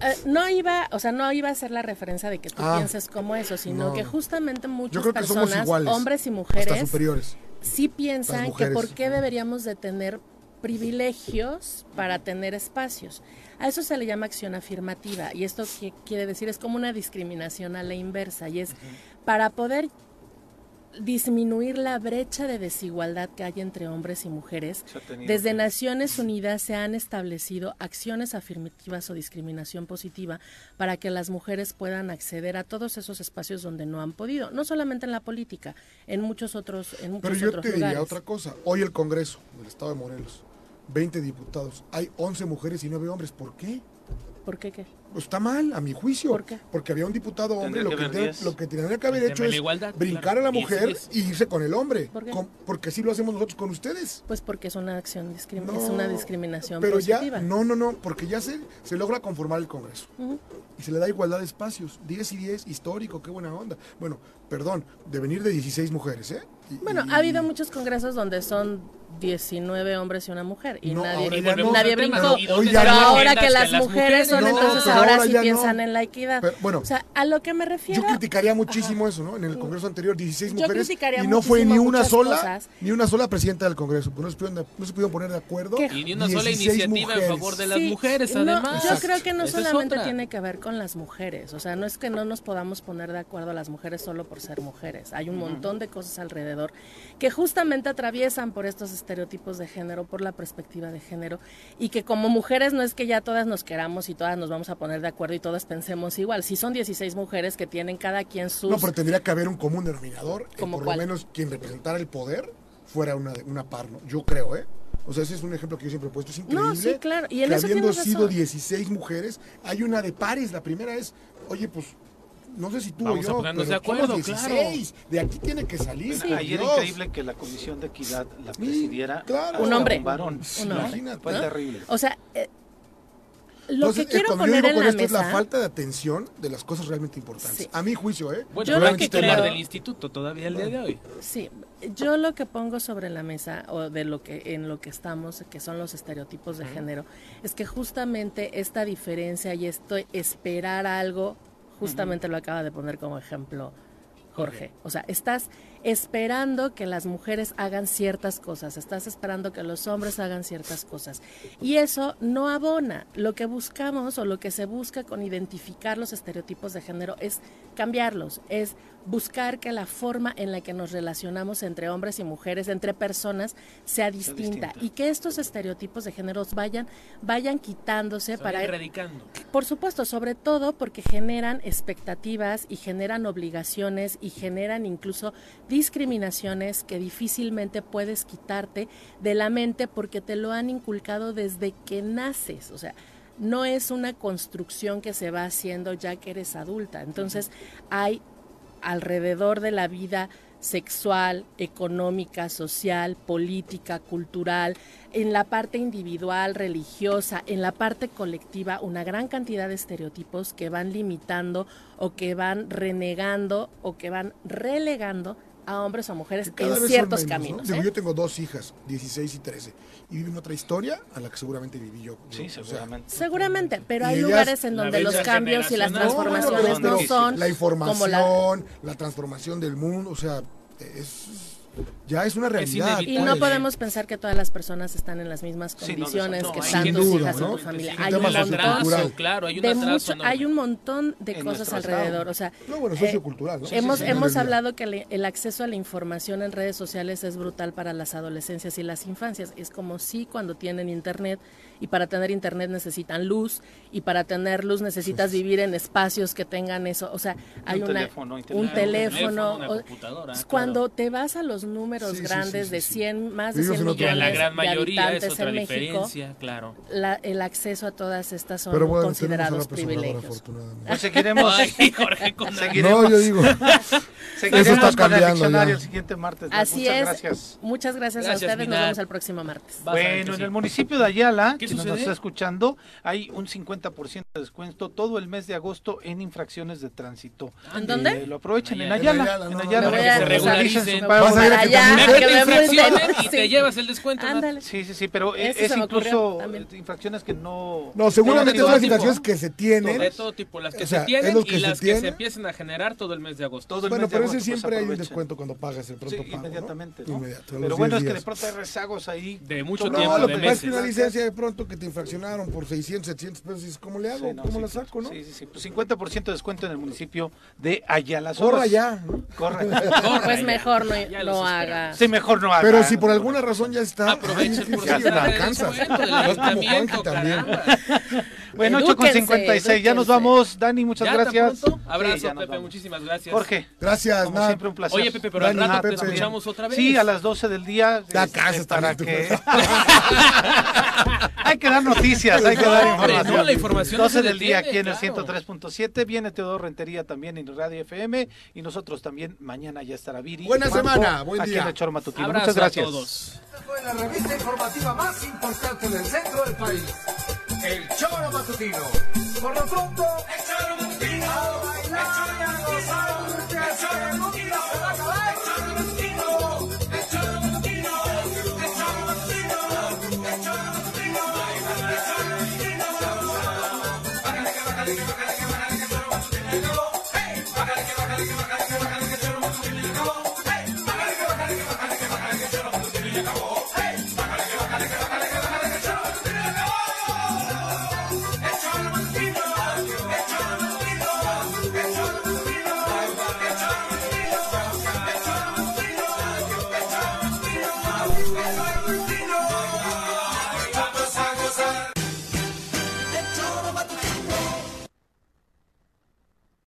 eh, no iba, o sea, no iba a ser la referencia de que tú pienses como eso, sino que justamente muchas personas, hombres y mujeres, superiores. sí piensan que por qué deberíamos de tener privilegios para tener espacios. A eso se le llama acción afirmativa y esto quiere decir es como una discriminación a la inversa y es para poder disminuir la brecha de desigualdad que hay entre hombres y mujeres, desde Naciones Unidas se han establecido acciones afirmativas o discriminación positiva para que las mujeres puedan acceder a todos esos espacios donde no han podido, no solamente en la política, en muchos otros en muchos Pero yo te diría otra cosa, hoy el Congreso del Estado de Morelos 20 diputados, hay 11 mujeres y 9 hombres. ¿Por qué? ¿Por qué qué? Pues está mal, a mi juicio. ¿Por qué? Porque había un diputado hombre, lo que, lo que tendría que haber hecho es brincar a la mujer y irse con el hombre. ¿Por qué? porque así lo hacemos nosotros con ustedes. Pues porque es una acción discriminación, es una discriminación pero ya, no, no, no, porque ya se, se logra conformar el Congreso. Y se le da igualdad de espacios. 10 y 10, histórico, qué buena onda. Bueno, perdón, de venir de 16 mujeres, ¿eh? bueno, ha habido muchos congresos donde son 19 hombres y una mujer y nadie, nadie brincó. Pero, ahora que las, mujeres son, entonces ahora, sí piensan en la equidad. bueno, o sea, a lo que me refiero. Yo criticaría muchísimo eso, ¿no? En el congreso anterior, 16 mujeres y no fue ni una sola, ni una sola presidenta del congreso. Pues no, se pudieron, no se pudieron poner de acuerdo. Y ni una sola iniciativa en favor de las mujeres, además. yo creo que no solamente tiene que ver con las mujeres. O sea, no es que no nos podamos poner de acuerdo a las mujeres solo por ser mujeres. Hay un montón de cosas alrededor que justamente atraviesan por estos estereotipos de género, por la perspectiva de género, y que como mujeres no es que ya todas nos queramos y todas nos vamos a poner de acuerdo y todas pensemos igual. Si son 16 mujeres que tienen cada quien sus... No, pero tendría que haber un común denominador, como por lo menos quien representara el poder fuera una, una par, ¿no? Yo creo, ¿eh? O sea, ese es un ejemplo que yo siempre he puesto. Es increíble no, sí, claro. y en que eso habiendo sido 16 mujeres, hay una de pares. La primera es, oye, pues no sé si tú Vamos o a yo, pero de acuerdo, somos 16. De aquí tiene que salir. Ayer Dios. increíble que la Comisión de Equidad la presidiera claro. Un hombre. varón. Un hombre. Imagínate. Fue ¿no? terrible. O sea, eh, lo Entonces, que quiero eh, poner digo en con la esto es mesa... la falta de atención de las cosas realmente importantes. Sí. A mi juicio, ¿eh? Bueno, Yo lo que creo- del instituto todavía el día de hoy. Sí, yo lo que pongo sobre la mesa o de lo que en lo que estamos, que son los estereotipos de género, es que justamente esta diferencia y esto esperar algo, justamente lo acaba de poner como ejemplo Jorge. O sea, estás esperando que las mujeres hagan ciertas cosas, estás esperando que los hombres hagan ciertas cosas. Y eso no abona. Lo que buscamos o lo que se busca con identificar los estereotipos de género es cambiarlos, es buscar que la forma en la que nos relacionamos entre hombres y mujeres, entre personas, sea distinta, distinta. y que estos estereotipos de género vayan, vayan quitándose Se para ir erradicando. por supuesto, sobre todo porque generan expectativas y generan obligaciones y generan incluso discriminaciones que difícilmente puedes quitarte de la mente porque te lo han inculcado desde que naces. O sea, no es una construcción que se va haciendo ya que eres adulta. Entonces, hay alrededor de la vida sexual, económica, social, política, cultural, en la parte individual, religiosa, en la parte colectiva, una gran cantidad de estereotipos que van limitando o que van renegando o que van relegando a hombres o mujeres Cada en ciertos menos, ¿no? caminos. Digo, ¿eh? yo tengo dos hijas, 16 y 13, y viven otra historia a la que seguramente viví yo. Sí, O sea, seguramente. Seguramente, pero hay ellas- lugares en donde los cambios y las transformaciones No, no, no no, son la información, como la, la... transformación del mundo, o sea, es ya es una realidad. Y no podemos pensar que todas las personas están en las mismas Sí, no, condiciones no, que están tus hijas ¿no? y tu familia. Hay un un montón sociocultural. atraso, claro, hay un de mucho, hay un montón de cosas alrededor. estado. O sea, No, bueno, eh, sociocultural, ¿no? hemos Sí, sí, hemos hablado que le- el acceso a la información en redes sociales es brutal para las adolescencias y las infancias. Es como si cuando tienen internet y para tener internet necesitan luz y para tener luz necesitas vivir en espacios que tengan eso. O sea, hay Un una teléfono, un teléfono. una o- computadora, claro. cuando te vas a los números Sí, grandes sí, sí, de sí. 100 más de Vivimos 100 en otro Que en la millones gran de mayoría es otra en México, claro. la- el acceso a todas estas son Pero bueno, considerados privilegios. Pues seguiremos, Ay, Jorge, con seguiremos, No, yo digo, seguiremos Eso está con el cambiando diccionario ya. el siguiente martes. Así Muchas es. gracias. Muchas gracias, Gracias, a ustedes. Nos vemos el próximo martes. Bueno, en sí. el municipio de Ayala, ¿Qué quien nos sucede? está escuchando, hay un 50% de descuento todo el mes de agosto en infracciones de tránsito. ¿En dónde? Eh, lo aprovechen en Ayala. Ayala. En En Ayala, Ayala, no, Me voy que a- se regularicen Vas a ir a que te infracciones y te Sí. llevas el descuento. Ándale. Sí, sí, sí, pero Eso es incluso infracciones que no... no, seguramente son las situaciones que se tienen. De todo tipo, las que se tienen y las que se empiecen a generar todo el mes de agosto. Bueno, pero ese pues, siempre hay un descuento cuando pagas el pronto pago, inmediatamente, Pero bueno, 10 es que de pronto hay rezagos ahí. De mucho tiempo, No, lo que pasa es que una licencia de pronto que te infraccionaron por 600, 700 pesos, y dices, ¿cómo le hago? Sí, no, ¿Cómo sí, la saco, no? Sí, sí, sí. Pues 50% de descuento en el municipio de Ayala. Corra ya. ¿no? Corre. Pues ya. mejor no, Ya no los haga. Sí, mejor no haga. Pero si por alguna razón ya está, el del No es como Juanqui también. Bueno, 8 con Edúquense, 56. Ya nos vamos. Dani, muchas ¿Ya tan gracias. pronto? Sí, Abrazo, ya nos Pepe, vamos. muchísimas gracias. Jorge, Gracias, como siempre, un placer. Oye, Pepe, pero al rato te Pepe. escuchamos otra vez. Sí, a las 12 del día. Ya este, casa para que... hay que dar noticias, hay que dar información. no, la información no 12 se del día aquí en el claro. 103.7. Viene Teodoro Rentería también en Radio FM. Y nosotros también. Mañana ya estará Viri. Buena semana, buen aquí día. en el Matutino. Abrazo Muchas gracias. a todos. Fue la revista informativa más importante del centro del país. El Choro Matutino. Por lo pronto, el Choro Matutino.